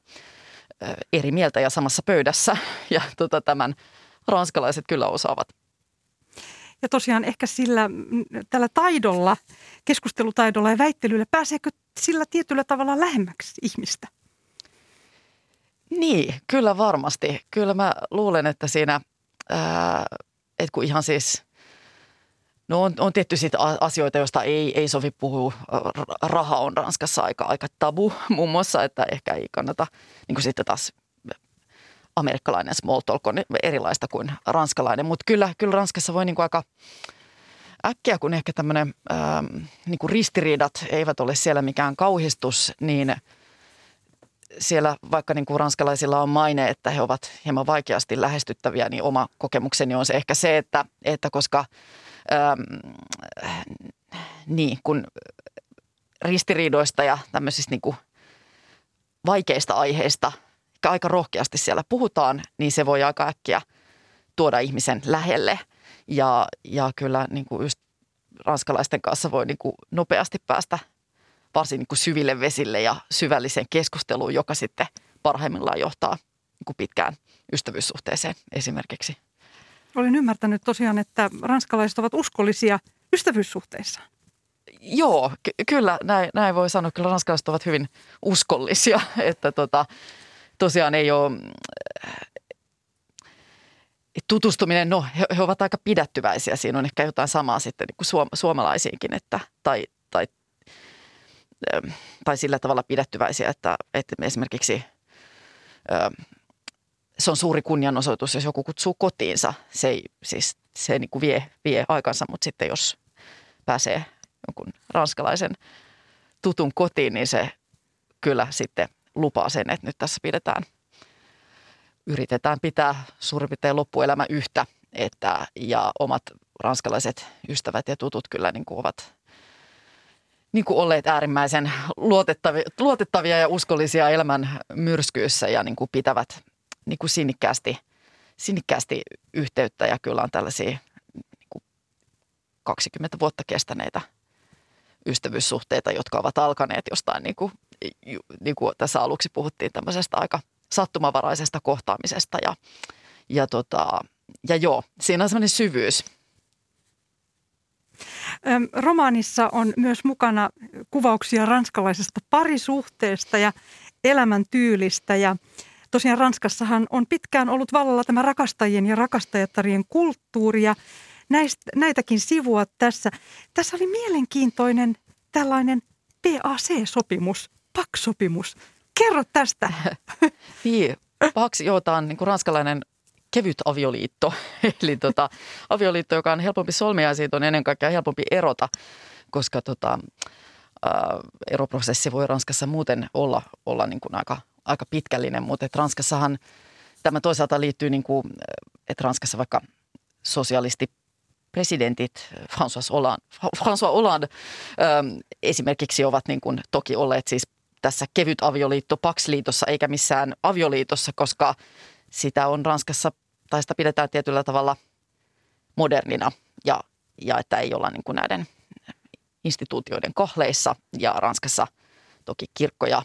eri mieltä ja samassa pöydässä. Ja tota, tämän ranskalaiset kyllä osaavat. Ja tosiaan ehkä sillä tällä taidolla, keskustelutaidolla ja väittelyllä, pääseekö sillä tietyllä tavalla lähemmäksi ihmistä? Niin, kyllä varmasti. Kyllä mä luulen, että siinä, ää, että kun ihan siis, no on, on tietty siitä asioita, joista ei, ei sovi puhua. Raha on Ranskassa aika, aika tabu muun muassa, että ehkä ei kannata, niin kuin sitten taas amerikkalainen small talk on erilaista kuin ranskalainen, mutta kyllä, kyllä Ranskassa voi niin kuin aika äkkiä, kun ehkä tämmöinen niin kuin ristiriidat eivät ole siellä mikään kauhistus, niin siellä vaikka niin kuin ranskalaisilla on maine, että he ovat hieman vaikeasti lähestyttäviä, niin oma kokemukseni on se ehkä se, että, että koska ähm, niin, kun ristiriidoista ja tämmöisistä niin kuin vaikeista aiheista – aika rohkeasti siellä puhutaan, niin se voi aika äkkiä tuoda ihmisen lähelle. Ja, ja kyllä niin kuin just ranskalaisten kanssa voi niin kuin nopeasti päästä varsin niin kuin syville vesille ja syvälliseen keskusteluun, joka sitten parhaimmillaan johtaa niin kuin pitkään ystävyyssuhteeseen esimerkiksi. Olen ymmärtänyt tosiaan, että ranskalaiset ovat uskollisia ystävyyssuhteissa. Joo, ky- kyllä näin, näin voi sanoa. Kyllä ranskalaiset ovat hyvin uskollisia, että tota, tosiaan ei ole tutustuminen, no he, he ovat aika pidättyväisiä. Siinä on ehkä jotain samaa sitten niin kuin suom, suomalaisiinkin, että, tai, tai, tai sillä tavalla pidättyväisiä, että, että esimerkiksi se on suuri kunnianosoitus, jos joku kutsuu kotiinsa. Se, ei, siis, se niin kuin vie, vie aikansa, mutta sitten jos pääsee jonkun ranskalaisen tutun kotiin, niin se kyllä sitten – lupaa sen, että nyt tässä pidetään, yritetään pitää suurin piirtein loppuelämä yhtä. Että, ja omat ranskalaiset ystävät ja tutut kyllä niin kuin ovat niin kuin olleet äärimmäisen luotettavia, luotettavia ja uskollisia elämän myrskyissä ja niin kuin pitävät niin kuin sinnikkäästi, sinnikkäästi yhteyttä ja kyllä on tällaisia niin kuin 20 vuotta kestäneitä ystävyyssuhteita, jotka ovat alkaneet jostain niin kuin niin kuin tässä aluksi puhuttiin tämmöisestä aika sattumavaraisesta kohtaamisesta ja, ja, tota, ja joo, siinä on semmoinen syvyys. Romaanissa on myös mukana kuvauksia ranskalaisesta parisuhteesta ja elämäntyylistä ja tosiaan Ranskassahan on pitkään ollut vallalla tämä rakastajien ja rakastajattarien kulttuuri ja näistä, näitäkin sivua tässä. Tässä oli mielenkiintoinen tällainen PAC-sopimus PAK-sopimus. Kerro tästä. niin, PAX, joo, tämä on niin kuin ranskalainen kevyt avioliitto. Eli tota, avioliitto, joka on helpompi solmia ja siitä on ennen kaikkea helpompi erota, koska tota, ää, eroprosessi voi Ranskassa muuten olla, olla niin kuin aika, aika pitkällinen, mutta et Ranskassahan tämä toisaalta liittyy, niin kuin, että Ranskassa vaikka sosialisti presidentit, François Hollande, François Hollande ähm, esimerkiksi ovat niin kuin toki olleet siis tässä kevyt avioliitto paksliitossa eikä missään avioliitossa, koska sitä on Ranskassa tai sitä pidetään tietyllä tavalla modernina ja, ja että ei olla niin kuin näiden instituutioiden kohleissa ja Ranskassa toki kirkko ja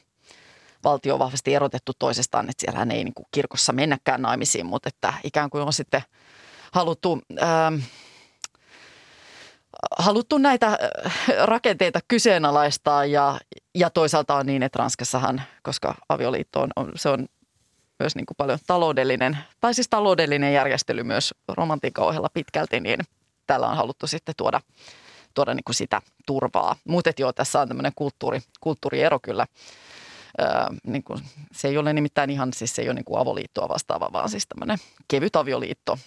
valtio on vahvasti erotettu toisestaan, että siellä ei niin kuin kirkossa mennäkään naimisiin, mutta että ikään kuin on sitten haluttu ähm, haluttu näitä äh, rakenteita kyseenalaistaa ja, ja toisaalta on niin, että Ranskassahan, koska avioliitto on, on se on myös niin kuin paljon taloudellinen, tai siis taloudellinen järjestely myös romantiikan ohella pitkälti, niin tällä on haluttu sitten tuoda, tuoda niin kuin sitä turvaa. Mutta joo, tässä on tämmöinen kulttuuri, kulttuuriero kyllä. Öö, niin kuin, se ei ole nimittäin ihan, siis se ei ole niin kuin avoliittoa vastaava, vaan siis tämmöinen kevyt avioliitto.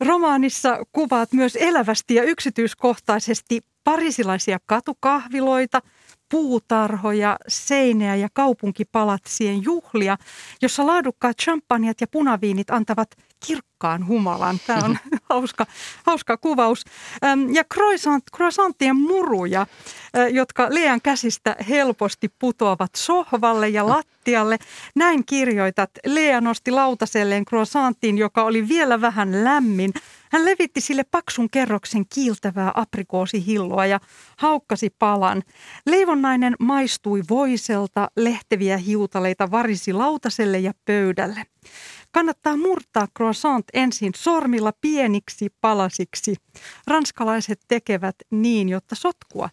Romaanissa kuvaat myös elävästi ja yksityiskohtaisesti parisilaisia katukahviloita, puutarhoja, seinää ja kaupunkipalatsien juhlia, jossa laadukkaat champagnat ja punaviinit antavat kirkkaan humalan. Tämä on hauska, hauska kuvaus. Ja croissant, croissanttien muruja, jotka Lean käsistä helposti putoavat sohvalle ja lattialle. Näin kirjoitat. Lea nosti lautaselleen croissanttiin, joka oli vielä vähän lämmin. Hän levitti sille paksun kerroksen kiiltävää aprikoosihilloa ja haukkasi palan. Leivonnainen maistui voiselta, lehteviä hiutaleita varisi lautaselle ja pöydälle. Kannattaa murtaa croissant ensin sormilla pieniksi palasiksi. Ranskalaiset tekevät niin, jotta sotkua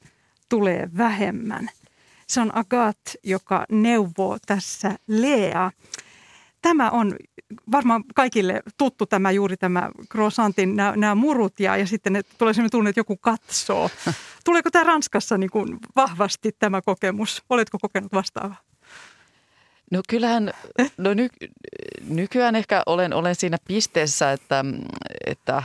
tulee vähemmän. Se on Agat, joka neuvoo tässä Lea. Tämä on varmaan kaikille tuttu tämä juuri tämä croissantin nämä, nämä murut ja, ja sitten ne, tulee sellainen tunne, että joku katsoo. Tuleeko tämä Ranskassa niin kuin vahvasti tämä kokemus? Oletko kokenut vastaavaa? No kyllähän, no ny, nykyään ehkä olen, olen siinä pisteessä, että, että,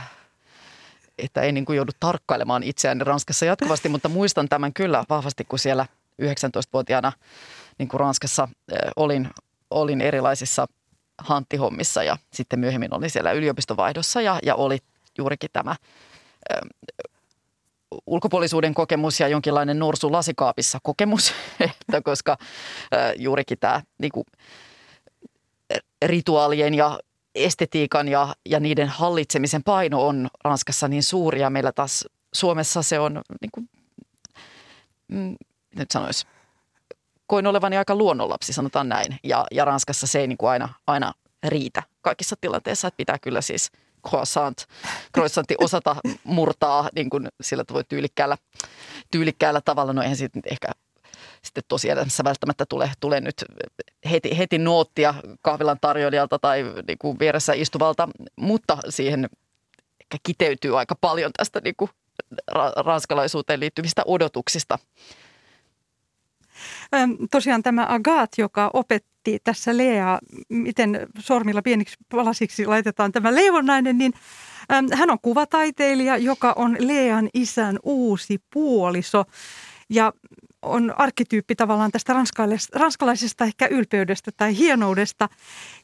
että ei niin kuin joudu tarkkailemaan itseäni Ranskassa jatkuvasti, mutta muistan tämän kyllä vahvasti, kun siellä 19-vuotiaana niin kuin Ranskassa olin, olin erilaisissa hanttihommissa ja sitten myöhemmin olin siellä yliopistovaihdossa ja, ja oli juurikin tämä ulkopuolisuuden kokemus ja jonkinlainen norsu lasikaapissa kokemus, että koska juurikin tämä niin kuin, rituaalien ja estetiikan ja, ja niiden hallitsemisen paino on Ranskassa niin suuri ja meillä taas Suomessa se on, niin kuin, mm, nyt sanoisi, koin olevani aika luonnonlapsi, sanotaan näin. Ja, ja Ranskassa se ei niin kuin aina, aina riitä kaikissa tilanteissa, että pitää kyllä siis – croissant, croissantti osata murtaa niin kuin sillä tavoin tyylikkäällä, tyylikkäällä tavalla. No eihän siitä ehkä sitten tosiaan välttämättä tule, tule nyt heti, heti noottia kahvilan tarjoilijalta tai niin kuin vieressä istuvalta, mutta siihen ehkä kiteytyy aika paljon tästä niin kuin ranskalaisuuteen liittyvistä odotuksista. Tosiaan tämä Agat, joka opetti tässä Lea, miten sormilla pieniksi palasiksi laitetaan tämä leivonnainen, niin hän on kuvataiteilija, joka on Lean isän uusi puoliso. Ja on arkkityyppi tavallaan tästä ranskalaisesta ehkä ylpeydestä tai hienoudesta.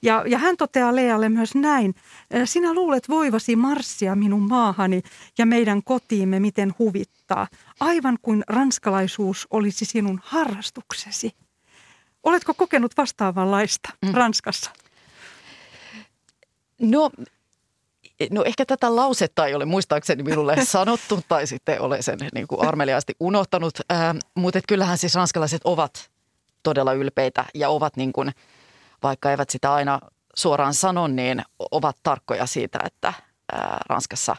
Ja, ja hän toteaa Lealle myös näin, sinä luulet voivasi marssia minun maahani ja meidän kotiimme miten huvittaa, aivan kuin ranskalaisuus olisi sinun harrastuksesi. Oletko kokenut vastaavanlaista mm. Ranskassa? No No ehkä tätä lausetta ei ole muistaakseni minulle sanottu tai sitten olen sen niin kuin armeliaasti unohtanut, äh, mutta kyllähän siis ranskalaiset ovat todella ylpeitä ja ovat niin kuin, vaikka eivät sitä aina suoraan sano, niin ovat tarkkoja siitä, että äh, Ranskassa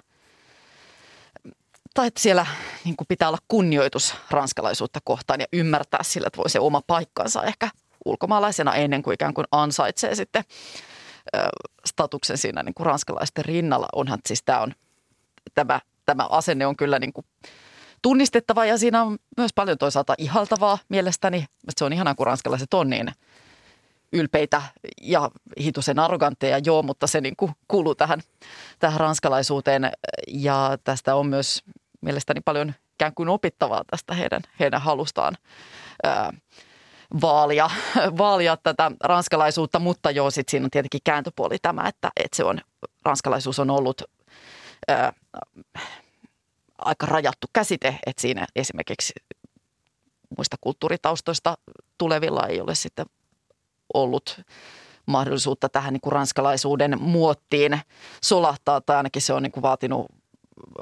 tai että siellä niin kuin pitää olla kunnioitus ranskalaisuutta kohtaan ja ymmärtää sillä, että voi se oma paikkansa ehkä ulkomaalaisena ennen kuin ikään kuin ansaitsee sitten statuksen siinä niin kuin ranskalaisten rinnalla. Onhan siis tämä on, tämä, tämä asenne on kyllä niin kuin tunnistettava ja siinä on myös paljon toisaalta ihaltavaa mielestäni. Se on ihanaa, kun ranskalaiset on niin ylpeitä ja hitusen arrogantteja, joo, mutta se niin kuin kuuluu tähän, tähän ranskalaisuuteen ja tästä on myös mielestäni paljon ikään kuin opittavaa tästä heidän, heidän halustaan. Vaalia, vaalia tätä ranskalaisuutta, mutta joo, sitten siinä on tietenkin kääntöpuoli tämä, että, että se on, ranskalaisuus on ollut ää, aika rajattu käsite, että siinä esimerkiksi muista kulttuuritaustoista tulevilla ei ole sitten ollut mahdollisuutta tähän niin kuin ranskalaisuuden muottiin solahtaa, tai ainakin se on niin kuin vaatinut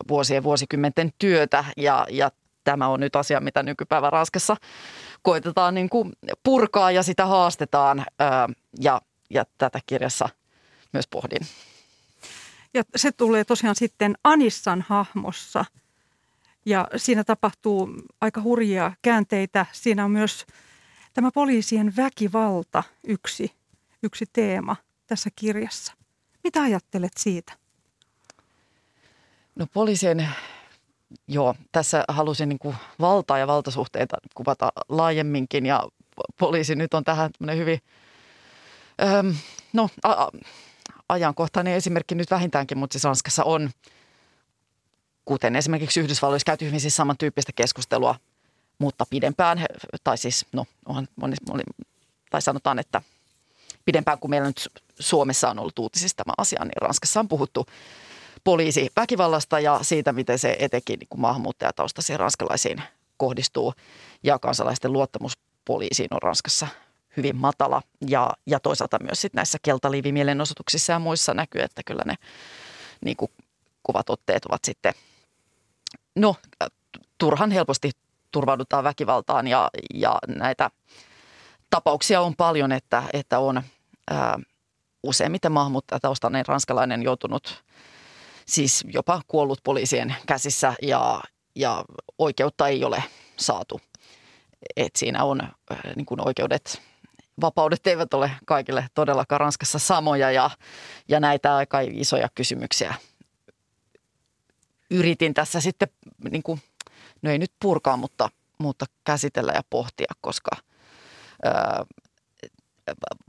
vuosien vuosikymmenten työtä, ja, ja tämä on nyt asia, mitä nykypäivän Ranskassa koitetaan niin kuin purkaa ja sitä haastetaan ja, ja tätä kirjassa myös pohdin. Ja se tulee tosiaan sitten Anissan hahmossa ja siinä tapahtuu aika hurjia käänteitä. Siinä on myös tämä poliisien väkivalta yksi, yksi teema tässä kirjassa. Mitä ajattelet siitä? No poliisien Joo, tässä halusin niin kuin valtaa ja valtasuhteita kuvata laajemminkin ja poliisi nyt on tähän hyvin, öm, no a, ajankohtainen esimerkki nyt vähintäänkin, mutta siis Ranskassa on, kuten esimerkiksi Yhdysvalloissa käyty hyvin siis samantyyppistä keskustelua, mutta pidempään, tai siis no, on, moni, moni, tai sanotaan, että pidempään kuin meillä nyt Suomessa on ollut uutisissa tämä asia, niin Ranskassa on puhuttu poliisi väkivallasta ja siitä, miten se etenkin niin maahanmuuttajataustaisiin ranskalaisiin kohdistuu ja kansalaisten luottamus poliisiin on Ranskassa hyvin matala. Ja, ja toisaalta myös sit näissä keltaliivimielenosoituksissa ja muissa näkyy, että kyllä ne niin kuin kuvat otteet ovat sitten, no turhan helposti turvaudutaan väkivaltaan ja, ja näitä tapauksia on paljon, että, että on ää, useimmiten maahanmuuttajataustainen ranskalainen joutunut siis jopa kuollut poliisien käsissä ja, ja oikeutta ei ole saatu. Et siinä on niin kuin oikeudet, vapaudet eivät ole kaikille todellakaan Ranskassa samoja ja, ja näitä aika isoja kysymyksiä yritin tässä sitten niin kuin, no ei nyt purkaa, mutta, mutta käsitellä ja pohtia, koska ää,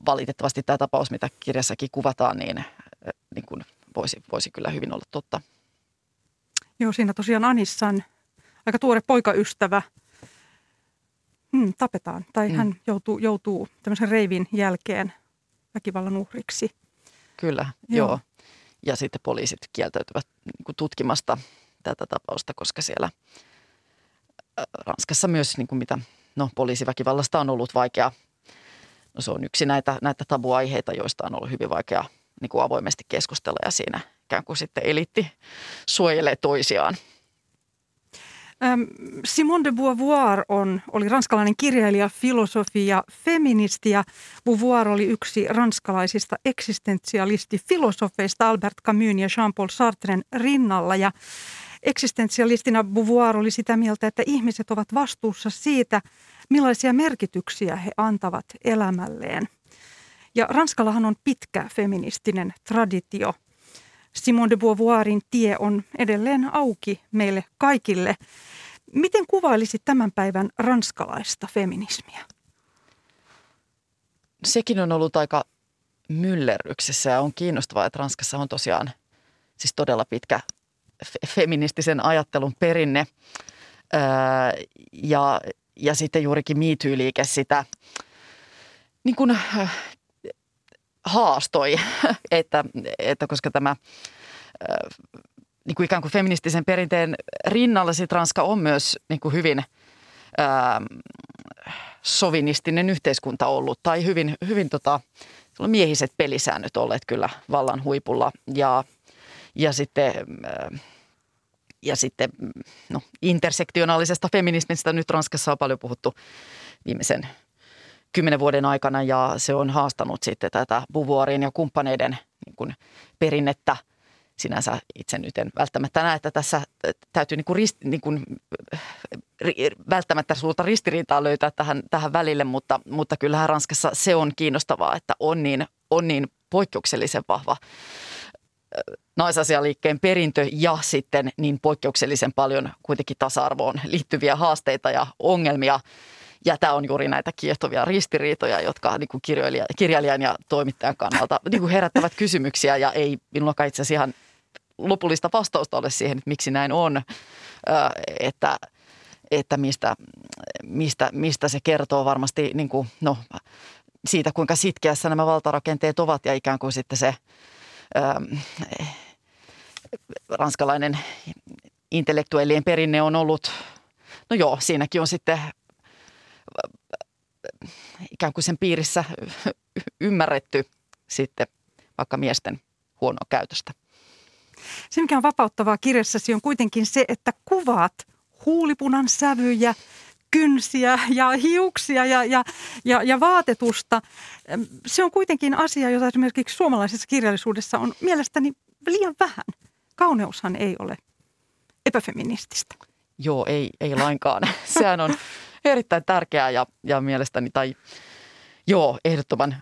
valitettavasti tämä tapaus, mitä kirjassakin kuvataan, niin, niin kuin voisi, voisi kyllä hyvin olla totta. Joo, siinä tosiaan Anissan aika tuore poikaystävä hmm, tapetaan tai mm. hän joutuu, joutuu tämmöisen reivin jälkeen väkivallan uhriksi. Kyllä, joo. joo. Ja sitten poliisit kieltäytyvät niin tutkimasta tätä tapausta, koska siellä Ranskassa myös niin kuin mitä no, poliisiväkivallasta on ollut vaikea. No, se on yksi näitä, näitä tabuaiheita, joista on ollut hyvin vaikea niin kuin avoimesti keskustella ja siinä ikään kuin sitten elitti suojelee toisiaan. Simone de Beauvoir on, oli ranskalainen kirjailija, filosofi ja feministi ja Beauvoir oli yksi ranskalaisista eksistentialisti-filosofeista Albert Camus ja Jean-Paul Sartren rinnalla ja Eksistensialistina Beauvoir oli sitä mieltä, että ihmiset ovat vastuussa siitä, millaisia merkityksiä he antavat elämälleen. Ja Ranskallahan on pitkä feministinen traditio. Simone de Beauvoirin tie on edelleen auki meille kaikille. Miten kuvailisit tämän päivän ranskalaista feminismiä? Sekin on ollut aika myllerryksessä ja on kiinnostavaa, että Ranskassa on tosiaan siis todella pitkä feministisen ajattelun perinne. ja, ja sitten juurikin MeToo-liike sitä niin kuin, haastoi, että, että koska tämä niin kuin ikään kuin feministisen perinteen rinnalla sit Ranska on myös niin kuin hyvin ää, sovinistinen yhteiskunta ollut tai hyvin, hyvin tota, miehiset pelisäännöt olleet kyllä vallan huipulla ja, ja sitten ja sitten no, intersektionaalisesta feminismistä nyt Ranskassa on paljon puhuttu viimeisen kymmenen vuoden aikana ja se on haastanut sitten tätä Beauvoirin ja kumppaneiden niin kuin perinnettä. Sinänsä itse nyt en välttämättä näe, että tässä täytyy niin kuin rist, niin kuin, välttämättä suurta ristiriitaa löytää tähän, tähän välille, mutta, mutta kyllähän Ranskassa se on kiinnostavaa, että on niin, on niin poikkeuksellisen vahva naisasialiikkeen perintö ja sitten niin poikkeuksellisen paljon kuitenkin tasa-arvoon liittyviä haasteita ja ongelmia. Ja tämä on juuri näitä kiehtovia ristiriitoja, jotka niin kuin kirjailija, kirjailijan ja toimittajan kannalta niin kuin herättävät kysymyksiä. Ja ei minulla itse asiassa ihan lopullista vastausta ole siihen, että miksi näin on, että, että mistä, mistä, mistä se kertoo varmasti niin kuin, no, siitä, kuinka sitkeässä nämä valtarakenteet ovat ja ikään kuin sitten se – ranskalainen intellektuellien perinne on ollut, no joo, siinäkin on sitten ikään kuin sen piirissä ymmärretty sitten vaikka miesten huonoa käytöstä. Se, mikä on vapauttavaa kirjassasi, on kuitenkin se, että kuvaat huulipunan sävyjä, kynsiä ja hiuksia ja, ja, ja, ja vaatetusta. Se on kuitenkin asia, jota esimerkiksi suomalaisessa kirjallisuudessa on mielestäni liian vähän. Kauneushan ei ole epäfeminististä. Joo, ei, ei lainkaan. Sehän on erittäin tärkeää ja, ja mielestäni, tai joo, ehdottoman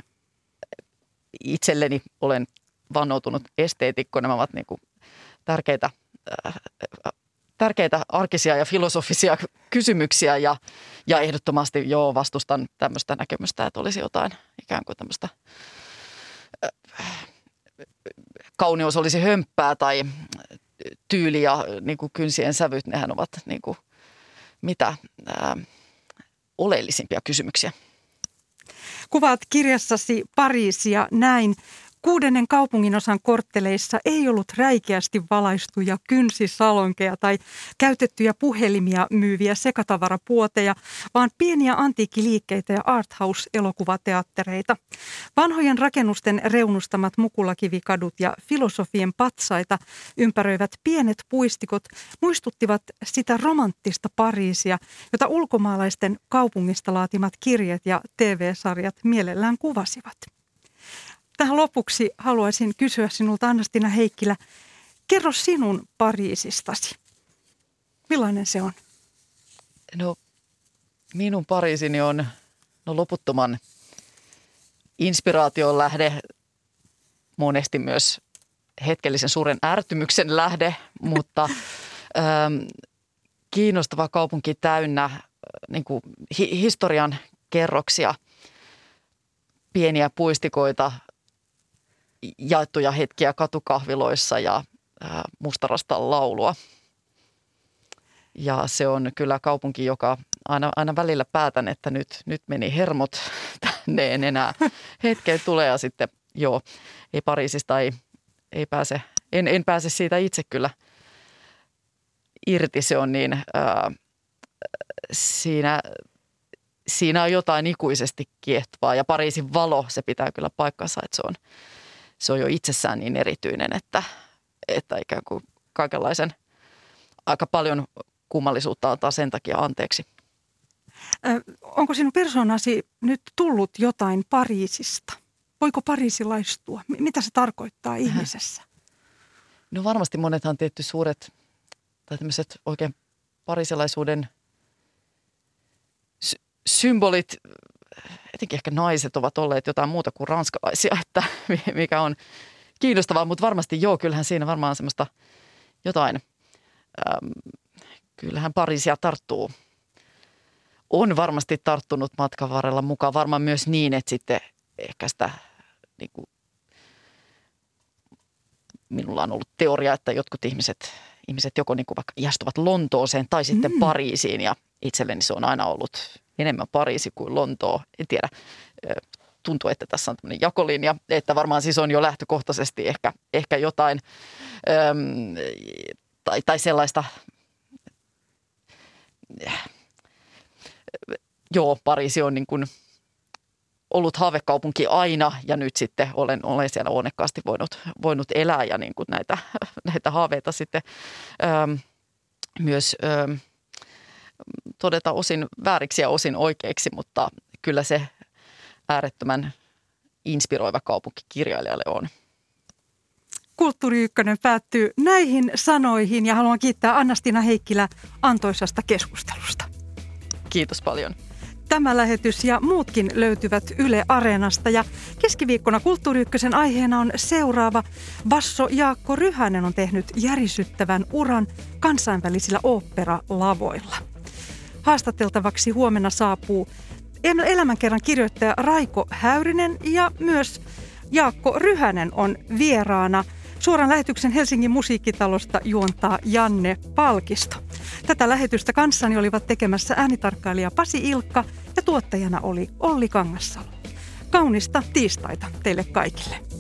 itselleni olen vannoutunut esteetikko. Nämä ovat niin kuin tärkeitä, äh, tärkeitä arkisia ja filosofisia kysymyksiä ja, ja ehdottomasti joo, vastustan tämmöistä näkemystä, että olisi jotain ikään kuin tämmöistä äh, kauneus olisi hömppää tai tyyli ja niin kuin kynsien sävyt, nehän ovat niin kuin, mitä ää, oleellisimpia kysymyksiä. Kuvaat kirjassasi Pariisia näin. Kuudennen kaupunginosan kortteleissa ei ollut räikeästi valaistuja kynsisalonkeja tai käytettyjä puhelimia myyviä sekatavarapuoteja, vaan pieniä antiikkiliikkeitä ja arthouse-elokuvateattereita. Vanhojen rakennusten reunustamat mukulakivikadut ja filosofien patsaita ympäröivät pienet puistikot muistuttivat sitä romanttista Pariisia, jota ulkomaalaisten kaupungista laatimat kirjat ja TV-sarjat mielellään kuvasivat. Tähän lopuksi haluaisin kysyä sinulta Annastina Heikkilä, kerro sinun Pariisistasi. Millainen se on? No minun Pariisini on no, loputtoman inspiraation lähde, monesti myös hetkellisen suuren ärtymyksen lähde, mutta ähm, kiinnostava kaupunki täynnä äh, niin kuin hi- historian kerroksia, pieniä puistikoita, jaettuja hetkiä katukahviloissa ja mustarastan laulua. Ja se on kyllä kaupunki, joka aina, aina välillä päätän, että nyt, nyt meni hermot tänne en enää hetkeen tulee ja sitten joo, ei Pariisista ei, ei pääse, en, en pääse siitä itse kyllä irti. Se on niin, ää, siinä, siinä on jotain ikuisesti kiehtovaa ja Pariisin valo, se pitää kyllä paikkansa, että se on, se on jo itsessään niin erityinen, että, että ikään kuin kaikenlaisen aika paljon kummallisuutta antaa sen takia anteeksi. Ö, onko sinun persoonasi nyt tullut jotain Pariisista? Voiko pariisilaistua? Mitä se tarkoittaa ihmisessä? No varmasti monethan tietty suuret tai tämmöiset oikein parisilaisuuden sy- symbolit, etenkin ehkä naiset ovat olleet jotain muuta kuin ranskalaisia, että mikä on kiinnostavaa, mutta varmasti joo, kyllähän siinä varmaan semmoista jotain, äm, kyllähän Pariisia tarttuu. On varmasti tarttunut matkan varrella mukaan, varmaan myös niin, että sitten ehkä sitä niin kuin, minulla on ollut teoria, että jotkut ihmiset, ihmiset joko niin kuin vaikka ihastuvat Lontooseen tai sitten mm. Pariisiin ja itselleni se on aina ollut enemmän Pariisi kuin Lontoo. En tiedä, tuntuu, että tässä on tämmöinen jakolinja, että varmaan siis on jo lähtökohtaisesti ehkä, ehkä jotain äm, tai, tai sellaista, joo, Pariisi on niin kuin ollut haavekaupunki aina ja nyt sitten olen, olen siellä onnekkaasti voinut, voinut elää ja niin kuin näitä, näitä haaveita sitten äm, myös äm, todeta osin vääriksi ja osin oikeiksi, mutta kyllä se äärettömän inspiroiva kaupunki kirjailijalle on. Kulttuuri Ykkönen päättyy näihin sanoihin ja haluan kiittää Annastina Heikkilä antoisasta keskustelusta. Kiitos paljon. Tämä lähetys ja muutkin löytyvät Yle Areenasta ja keskiviikkona Kulttuuri Ykkösen aiheena on seuraava. Basso Jaakko Ryhänen on tehnyt järisyttävän uran kansainvälisillä oopperalavoilla. Haastateltavaksi huomenna saapuu elämänkerran kirjoittaja Raiko Häyrinen ja myös Jaakko Ryhänen on vieraana. Suoran lähetyksen Helsingin musiikkitalosta juontaa Janne Palkisto. Tätä lähetystä kanssani olivat tekemässä äänitarkkailija Pasi Ilkka ja tuottajana oli Olli Kangassalo. Kaunista tiistaita teille kaikille.